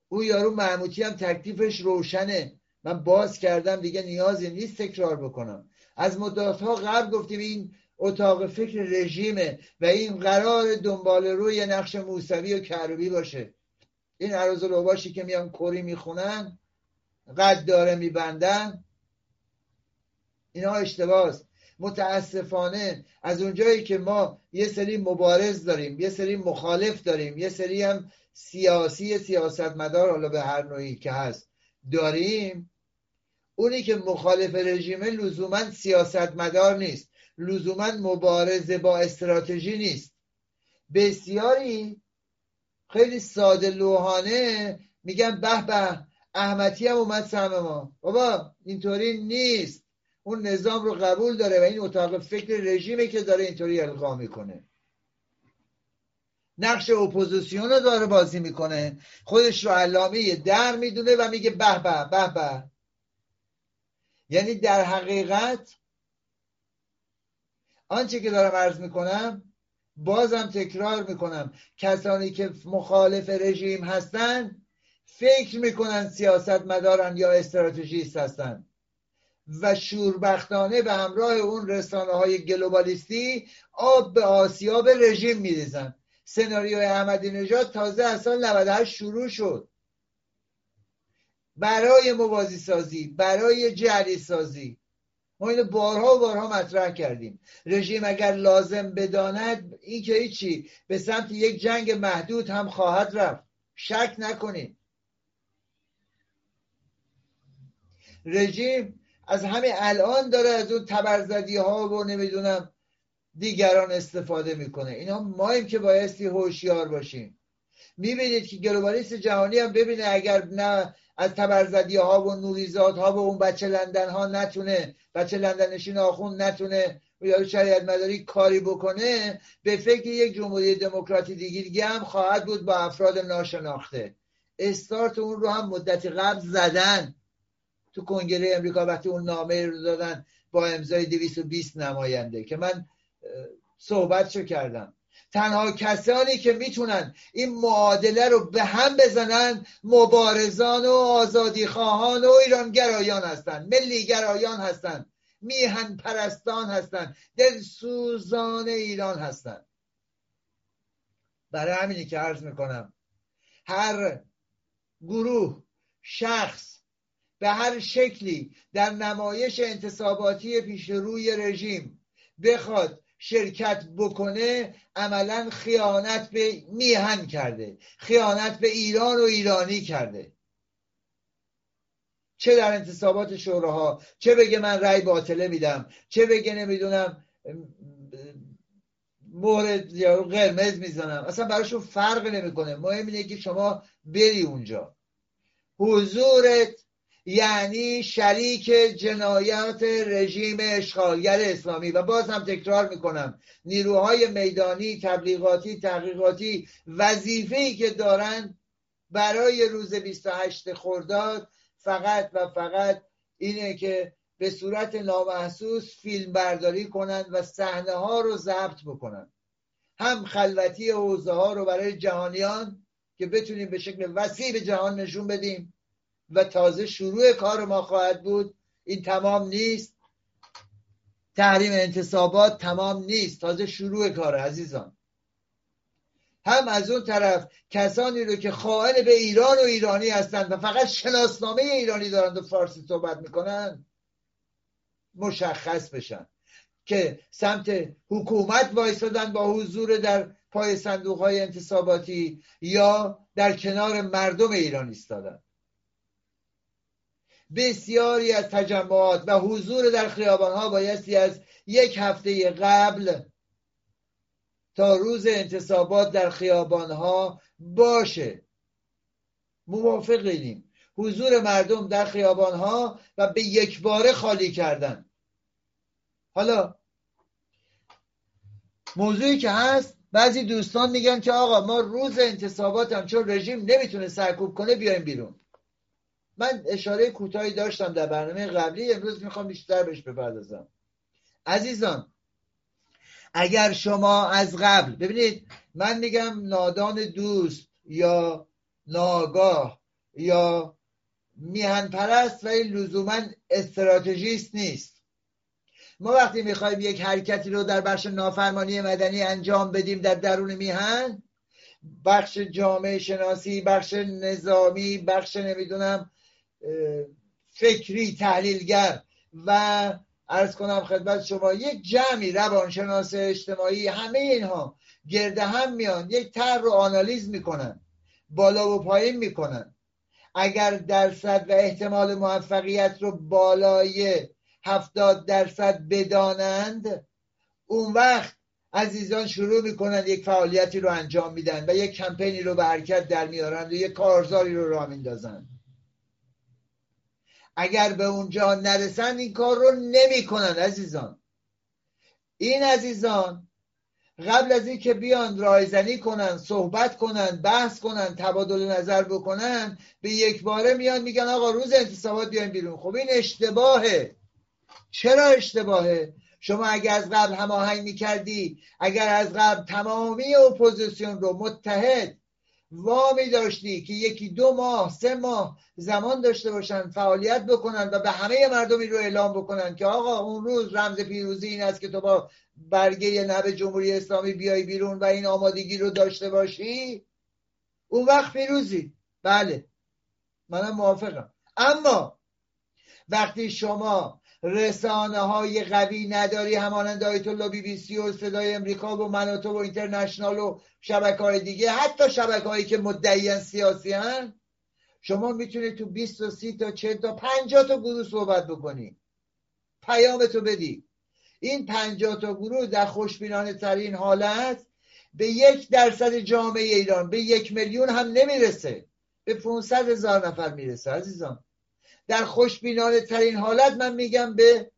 او یارو محموتی هم تکلیفش روشنه. من باز کردم دیگه نیازی نیست تکرار بکنم. از مدت ها قبل گفتیم این اتاق فکر رژیمه و این قرار دنبال روی نقش موسوی و کروبی باشه. این عروض باشی که میان کوری می‌خونن قد داره میبندن اینا اشتباس متاسفانه از اونجایی که ما یه سری مبارز داریم یه سری مخالف داریم یه سری هم سیاسی سیاستمدار حالا به هر نوعی که هست داریم اونی که مخالف رژیمه لزوما سیاستمدار نیست. لزوما مبارزه با استراتژی نیست. بسیاری خیلی ساده لوحانه میگن به به احمدی هم اومد سهم ما. بابا اینطوری نیست. اون نظام رو قبول داره و این اتاق فکر رژیمه که داره اینطوری القا می‌کنه. نقش اپوزیسیون رو داره بازی می‌کنه. خودش رو علامه در می‌دونه و میگه به به به به. یعنی در حقیقت آنچه که دارم عرض می‌کنم بازم تکرار می‌کنم. کسانی که مخالف رژیم هستن فکر می‌کنن سیاست مدارن یا استراتژیست هستن. و شوربختانه به همراه اون رسانه های گلوبالیستی آب به آسیاب رژیم میریزن. سناریوی احمدی نژاد تازه از سال 98 شروع شد. برای موازی سازی برای جعلی سازی ما اینو بارها و بارها مطرح کردیم. رژیم اگر لازم بداند این که هیچی به سمت یک جنگ محدود هم خواهد رفت. شک نکنید رژیم از همین الان داره از اون تبرزدی ها و نمی‌دونم دیگران استفاده می‌کنه. اینا مایم که بایستی هوشیار باشیم. می‌بینید که گلوبالیست جهانی هم ببینه اگر نه از تبرزدی ها و نوریزاد ها و اون بچه لندن ها نتونه بچه لندن نشین آخون نتونه یا شریعت مداری کاری بکنه به فکر یک جمهوری دموکراتی دیگه هم خواهد بود با افراد ناشناخته. استارت اون رو هم مدتی قبل زدن. تو کنگره امریکا وقتی اون نامه رو دادن با امضای 220 نماینده که من صحبتشو کردم؟ تنها کسانی که می‌تونن این معادله رو به هم بزنن مبارزان و آزادی خواهان و ایرانگرایان هستن ملی گرایان هستن میهن پرستان هستن دلسوزان ایران هستن. برای همینی که عرض می‌کنم هر گروه شخص به هر شکلی در نمایش انتصاباتی پیش روی رژیم بخواد شرکت بکنه عملا خیانت به میهن کرده خیانت به ایران و ایرانی کرده. چه در انتصابات شوراها چه بگه من رأی باطله میدم؟ چه بگه نمی‌دونم مورد یا قرمز می‌زنم؟ اصلا براشون فرق نمی‌کنه. مهم اینه که شما بری اونجا. حضورت یعنی شریک جنایات رژیم اشغالگر اسلامی. و باز هم تکرار می‌کنم نیروهای میدانی تبلیغاتی تحقیقاتی وظیفه‌ای که دارن برای روز 28 خرداد فقط و فقط اینه که به صورت نامحسوس فیلم برداری کنند و صحنه ها رو ضبط بکنن. هم خلوتی حوزه ها رو برای جهانیان که بتونیم به شکل وسیع به جهان نشون بدیم و تازه شروع کار ما خواهد بود. این تمام نیست. تحریم انتصابات تمام نیست. تازه شروع کار عزیزان. هم از اون طرف کسانی رو که خائن به ایران و ایرانی هستند و فقط شناسنامه ایرانی دارند و فارسی صحبت می‌کنن مشخص بشن که سمت حکومت وایستادن با حضور در پای صندوق های انتصاباتی یا در کنار مردم ایران ایستادن. بسیاری از تجمعات و حضور در خیابان ها بایستی از یک هفته قبل تا روز انتصابات در خیابان ها باشه. موافقیم حضور مردم در خیابان ها و به یک باره خالی کردن. حالا موضوعی که هست بعضی دوستان میگن که آقا ما روز انتصابات هم چون رژیم نمی‌تونه سرکوب کنه بیایم بیرون. من اشاره کوتاهی داشتم در برنامه قبلی امروز می‌خوام بیشتر بهش بپردازم. عزیزان اگر شما از قبل ببینید من میگم نادان دوست یا ناگاه یا میهن پرست و این لزوما استراتژیست نیست. ما وقتی می‌خوایم یک حرکتی رو در بخش نافرمانی مدنی انجام بدیم در درون میهن بخش جامعه شناسی بخش نظامی بخش نمی‌دونم فکری تحلیلگر و ارز کنم خدمت شما یک جمعی روانشناس اجتماعی همه اینها گرده هم میان یک طرح رو آنالیز می‌کنن بالا و پایین می‌کنن. اگر درصد و احتمال موفقیت رو بالای هفتاد درصد بدانند اون وقت عزیزان شروع می‌کنن یک فعالیتی رو انجام میدن و یک کمپینی رو به حرکت در میارند و یک کارزاری رو راه میندازن. اگر به اونجا نرسن این کار رو نمی‌کنن عزیزان. این عزیزان قبل از اینکه بیان رایزنی کنن صحبت کنن بحث کنن تبادل نظر بکنن به یک باره میان میگن آقا روز انتصابات بیاین بیرون. خب این اشتباهه. چرا اشتباهه؟ شما اگر از قبل هماهنگ می‌کردی اگر از قبل تمامی اپوزیسیون رو متحد وامی داشتی که یکی دو ماه سه ماه زمان داشته باشن فعالیت بکنن و به همه مردمی رو اعلام بکنن که آقا اون روز رمز پیروزی این است که تو با برگه نب جمهوری اسلامی بیای بیرون و این آمادگی رو داشته باشی. اون وقت پیروزی. بله. منم موافقم. اما وقتی شما رسانه های قوی نداری. همانند آیت الله بی بی سی و صدای امریکا و مناطو و اینترنشنال و شبکه های دیگه. حتی شبکه هایی که مدعیان سیاسی هن. شما می‌تونید تو 20 تا 30 تا 40 تا 50 تا گروه صحبت بکنی. پیامتو بدی. این 50 تا گروه در خوشبینانه ترین حالت به یک درصد جامعه ایران به یک میلیون هم نمی‌رسه. به 500 هزار نفر می‌رسه عزیزان. در خوشبینانه ترین حالت من میگم به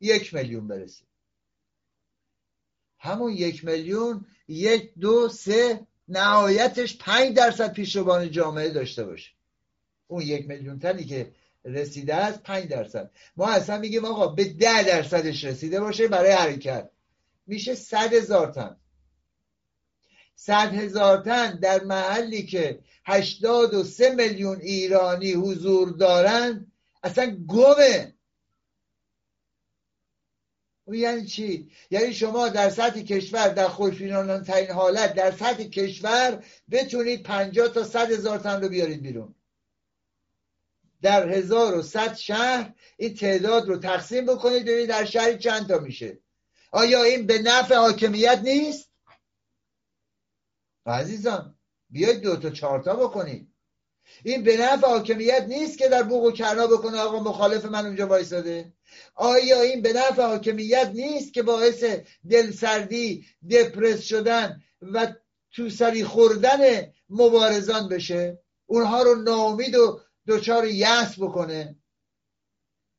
یک میلیون برسه همون یک میلیون یک دو سه نهایتش پنج درصد پیشروان جامعه داشته باشه. اون یک میلیون تنی که رسیده است پنج درصد. ما اصلا میگیم آقا به ده درصدش رسیده باشه برای حرکت. میشه صد هزار تن. صد هزار تن در محلی که هشتاد و سه میلیون ایرانی حضور دارند اصلا گمه. او یعنی چی؟ یعنی شما در سطح کشور در خوشبینانه ترین حالت در سطح کشور بتونید پنجاه تا صد هزار تن رو بیارید بیرون. در 1100 شهر این تعداد رو تقسیم بکنید ببینید در شهری چند تا میشه. آیا این به نفع حاکمیت نیست؟ عزیزان بیاید دو تا چهار تا بکنید. این به نفع حاکمیت نیست که در بوق و کرنا بکنه آقا مخالف من اونجا وایساده آیا این به نفع حاکمیت نیست که باعث دلسردی دپرس شدن و تو سری خوردن مبارزان بشه؟ اونها رو ناامید و دچار یأس بکنه.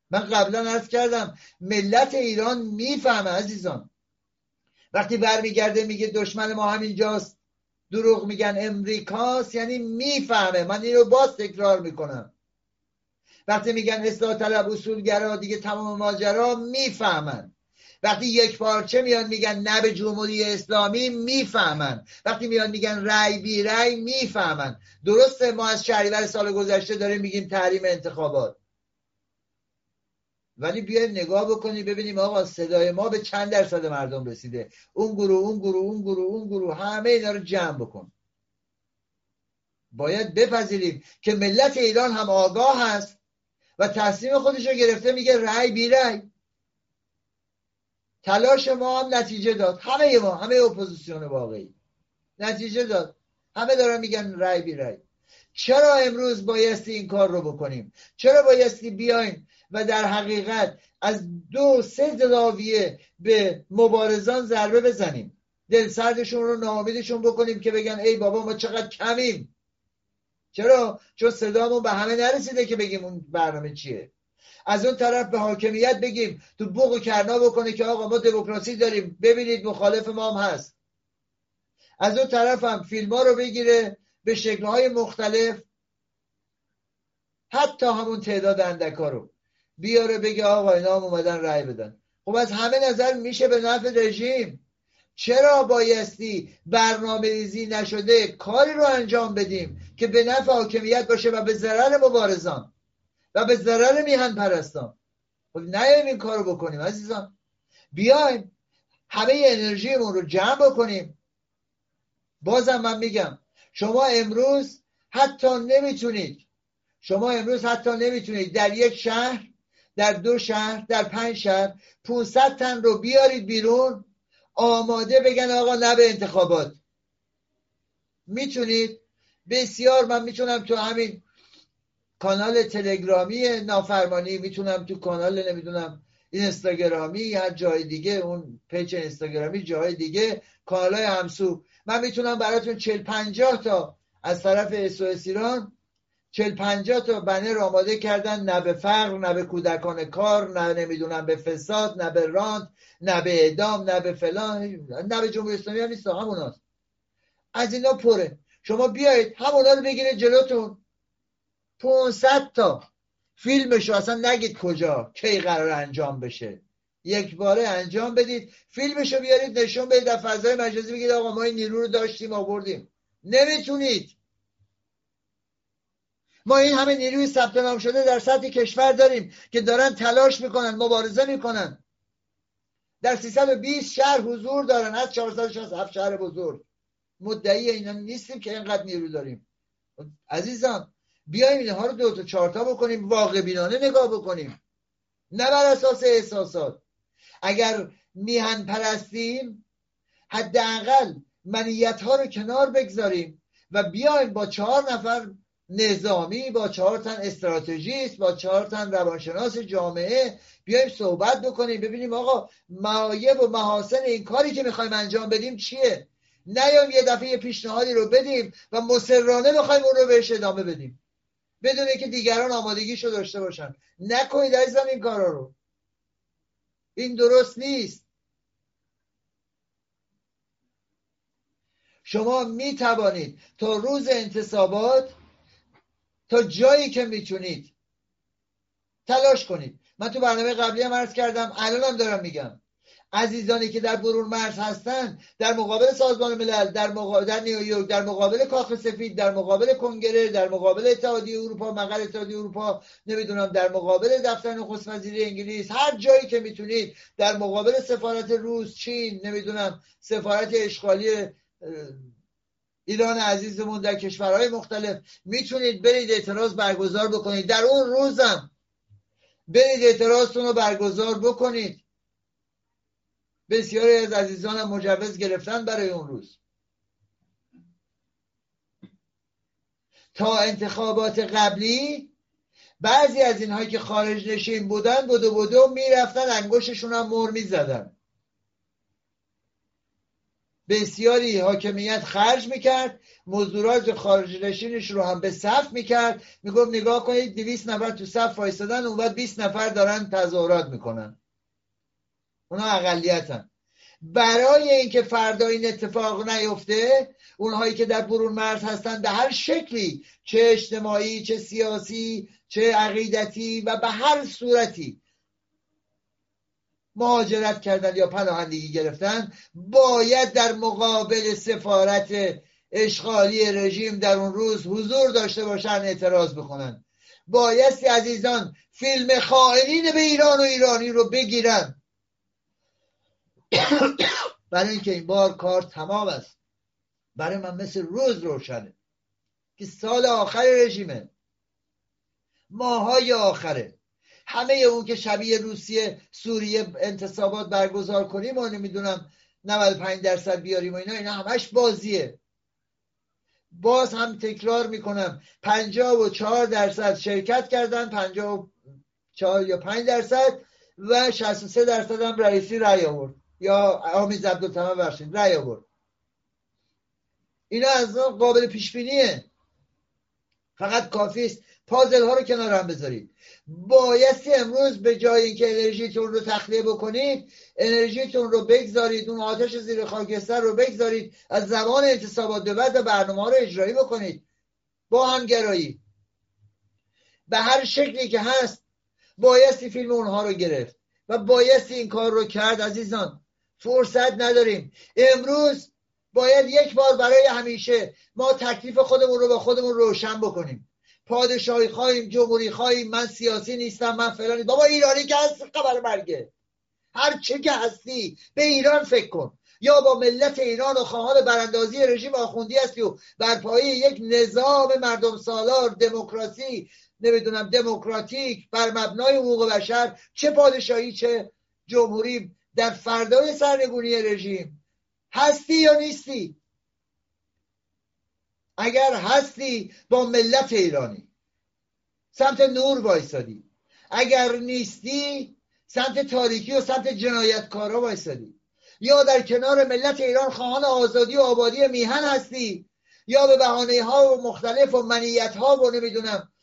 من قبلا عرض کردم ملت ایران می‌فهمه عزیزان. وقتی برمیگرده میگه دشمن ما همینجاست دروغ میگن امریکاست یعنی می‌فهمه. من این رو باز تکرار می‌کنم. وقتی میگن اصلاح طلب اصولگرا دیگه تمام ماجرا می‌فهمن. وقتی یک پارچه میان میگن نه به جمهوری اسلامی می‌فهمن. وقتی میان میگن رای بی رای می‌فهمن. درسته ما از شهریور سال گذشته داریم میگیم تحریم انتخابات. ولی بیایم نگاه بکنیم ببینیم آقا صدای ما به چند درصد مردم رسیده. اون گروه اون گروه اون گروه اون گروه همه اینا رو جمع بکن. باید بپذیریم که ملت ایران هم آگاه هست و تصمیم خودش رو گرفته میگه رأی بی رأی. تلاش ما هم نتیجه داد. همه ما همه اپوزیسیون واقعی نتیجه داد. همه دارن میگن رأی بی رأی. چرا امروز بایستی این کار رو بکنیم؟ چرا بایستی بیایم و در حقیقت از دو سه زاویه به مبارزان ضربه بزنیم. دلسردشون رو ناامیدشون بکنیم که بگن ای بابا ما چقدر کمیم. چرا؟ چون صدامون به همه نرسیده که بگیم اون برنامه چیه. از اون طرف به حاکمیت بگیم تو بوق و کرنا بکنه که آقا ما دموکراسی داریم. ببینید مخالف ما هم هست. از اون طرف هم فیلم ها رو بگیره به شکلهای مختلف. حتی همون تعداد اندکا رو. بیاره بگه آقا اینا هم اومدن رأی بدن. خب از همه نظر میشه به نفع رژیم. چرا بایستی برنامه ریزی نشده کاری رو انجام بدیم که به نفع حاکمیت باشه و به ضرر مبارزان و به ضرر میهن پرستان خب نیایم این کارو بکنیم عزیزان. بیایم همه انرژیمون رو جمع بکنیم. بازم من میگم شما امروز حتی نمی‌تونید شما امروز حتی نمی‌تونید در یک شهر در دو شهر در پنج شهر 500 تن رو بیارید بیرون. آماده بگن آقا نه به انتخابات. می‌تونید؟ بسیار من می‌تونم تو همین کانال تلگرامی نافرمانی می‌تونم تو کانال نمی‌دونم اینستاگرامی هر جای دیگه اون پیج اینستاگرامی جای دیگه کانال های همسو. من می‌تونم براتون چل پنجاه تا از طرف اسوس ایران چل پنجاه تا بنر آماده کردن نه به فقر نه به کودکان کار نه نمی‌دونم به فساد نه به رانت نه به اعدام نه به فلان نه به جمهوری اسلامی هم نیست هموناست. از اینا پره. شما بیایید همونا رو بگیرید جلوتون. 500 تا. فیلمشو اصلا نگید کجا کی قرار انجام بشه. یک باره انجام بدید. فیلمشو بیارید نشون بدید در فضای مجازی بگید آقا ما این نیرو رو داشتیم آوردیم. نمی‌تونید. ما این همه نیروی ثبت نام شده در سطح کشور داریم که دارن تلاش می‌کنن مبارزه می‌کنن. در 320 شهر حضور دارن از 467 شهر بزرگ. مدعی اینا نیستیم که اینقدر نیرو داریم. عزیزان بیایم اینها رو دو تا چهارتا بکنیم واقع بینانه نگاه بکنیم. نه بر اساس احساسات. اگر میهن پرستیم حداقل منیت ها رو کنار بگذاریم و بیایم با چهار نفر نظامی با چهار تن استراتژیست با چهار تن روانشناس جامعه. بیایم صحبت بکنیم ببینیم آقا معایب و محاسن این کاری که می‌خوایم انجام بدیم چیه؟ نیایم یه دفعه یه پیشنهادی رو بدیم و مسررانه بخوایم اون رو بهش ادامه بدیم. بدون که دیگران آمادگیشو داشته باشن. نکنید عزیزم این کارا رو. این درست نیست. شما می توانید تا روز انتصابات تا جایی که می‌تونید. تلاش کنید. من تو برنامه قبلی هم عرض کردم الانم دارم میگم. عزیزانی که در برون مرز هستن در مقابل سازمان ملل در مقابل در نیویورک در مقابل کاخ سفید در مقابل کنگره در مقابل اتحادیه اروپا مقر اتحادیه اروپا نمی‌دونم در مقابل دفتر نخست وزیری انگلیس هر جایی که می‌تونید در مقابل سفارت روس چین نمی‌دونم سفارت اشغالی ایران عزیزمون در کشورهای مختلف می‌تونید برید اعتراض برگزار بکنید. در اون روزم برید اعتراضتون رو برگزار بکنید. بسیاری از عزیزانم مجوز گرفتن برای اون روز. تا انتخابات قبلی بعضی از اینهایی که خارج نشین بودن بودو بودو می‌رفتن انگشتشون هم مر می‌زدن بسیاری حاکمیت خرج می‌کرد مزدورات خارج نشینش رو هم به صف می‌کرد. می‌گفت نگاه کنید دویست نفر تو صف وایستادن اون بعد 20 نفر دارن تظاهرات می‌کنن. اونا اقلیتن. برای اینکه فردا این اتفاق نیفته اونهایی که در برون مرز هستن به هر شکلی چه اجتماعی چه سیاسی چه عقیدتی و به هر صورتی مهاجرت کردن یا پناهندگی گرفتن باید در مقابل سفارت اشغالی رژیم در اون روز حضور داشته باشن اعتراض بکنن. بایستی عزیزان فیلم خائنین به ایران و ایرانی رو بگیرن. *coughs* برای اینکه این بار کار تمام است. برای من مثل روز روشنه که سال آخر رژیمه. ماهای آخره. همه اون که شبیه روسیه سوریه انتصابات برگزار کنیم و نمی‌دونم 95 درصد بیاریم و اینا اینا همش بازیه. باز هم تکرار می‌کنم. 54 درصد شرکت کردن 54 یا 5 درصد و 63 درصد هم رئیسی رأی آورد. یا آمیز عبدالتمام بخشید رأی آورد. اینا از قابل پیش بینیه فقط کافی است. پازل ها رو کنار هم بذارید. بایستی امروز به جای اینکه انرژیتون رو تخلیه بکنید انرژیتون رو بگذارید اون آتش زیر خاکستر رو بگذارید از زمان انتصابات به بعد برنامه رو اجرایی بکنید. با همگرایی به هر شکلی که هست بایستی فیلم اونها رو گرفت و بایستی این کار رو کرد عزیزان. فرصت نداریم. امروز باید یک بار برای همیشه ما تکلیف خودمون رو با خودمون روشن بکنیم. پادشاهی خواهیم جمهوری خواهیم من سیاسی نیستم من فلانی. بابا ایرانی که هست خبر مرگه. هر چه که هستی به ایران فکر کن. یا با ملت ایران و خواهان براندازی رژیم آخوندی هستی و بر پایه یک نظام مردم سالار دموکراسی نمی‌دونم دموکراتیک بر مبنای حقوق بشر چه پادشاهی چه جمهوری در فردای سرنگونی رژیم. هستی یا نیستی؟ اگر هستی با ملت ایرانی سمت نور وایسادی. اگر نیستی سمت تاریکی و سمت جنایتکارا وایسادی. یا در کنار ملت ایران خواهان آزادی و آبادی میهن هستی یا به بحانه ها و مختلف و منیت ها و نمی‌دونم.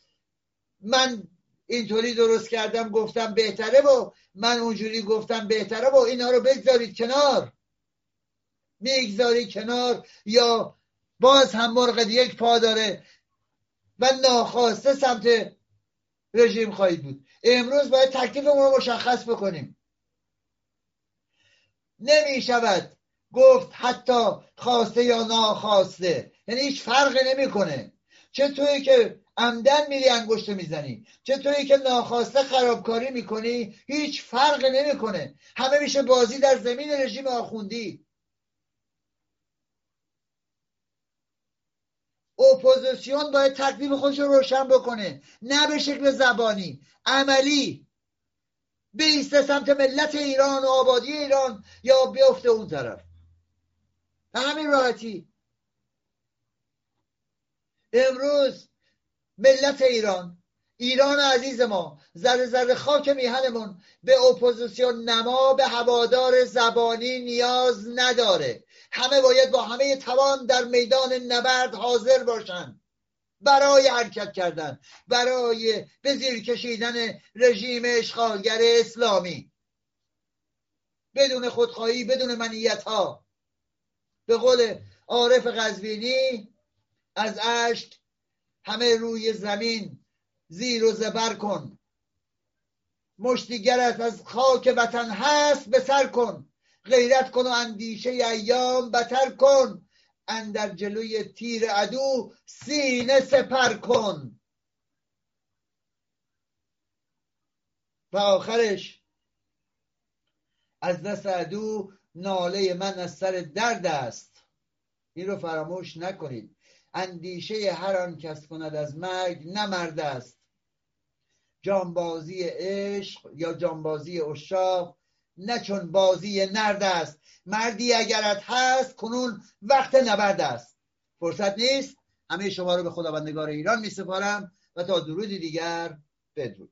من اینطوری درست کردم گفتم بهتره و من اونجوری گفتم بهتره و اینا رو بگذارید کنار. می‌گذاری کنار یا باز هم مرغ یک پا داره و ناخواسته سمت رژیم خواهید بود. امروز باید تکلیفمون رو مشخص بکنیم. نمی شود گفت حتی خواسته یا ناخواسته. یعنی هیچ فرقی نمی‌کنه چه توی که عمدن میری انگشت می‌زنی چه توی که ناخواسته خرابکاری می‌کنی هیچ فرقی نمی‌کنه همه میشه بازی در زمین رژیم آخوندی. اپوزیسیون باید تکلیف خودش رو روشن بکنه. نه به شکل زبانی. عملی. بیسته سمت ملت ایران و آبادی ایران یا بیفته اون طرف. به همین راحتی. امروز ملت ایران ایران عزیز ما ذره ذره خاک میهنمون به اپوزیسیون نما به هوادار زبانی نیاز نداره. همه باید با همه توان در میدان نبرد حاضر باشند برای حرکت کردن. برای به زیر کشیدن رژیم اشغالگر اسلامی. بدون خودخواهی بدون منیت ها به قول عارف قزوینی از اشک همه روی زمین زیر و زبر کن. مشتیگرت از خاک وطن هست به سر کن. غیرت کن و اندیشه ایام بتر کن. اندر جلوی تیر عدو سینه سپر کن. و آخرش از دست عدو ناله من از سر درد است. این رو فراموش نکنید. اندیشه هر آن کس کند از مرگ نمرد است. جانبازی عشق یا جانبازی اشاق نه چون بازی نرد است. مردی اگرت هست کنون وقت نبرد است. فرصت نیست. همه شما رو به خداوندگار ایران می سپارم و تا درودی دیگر بدرود.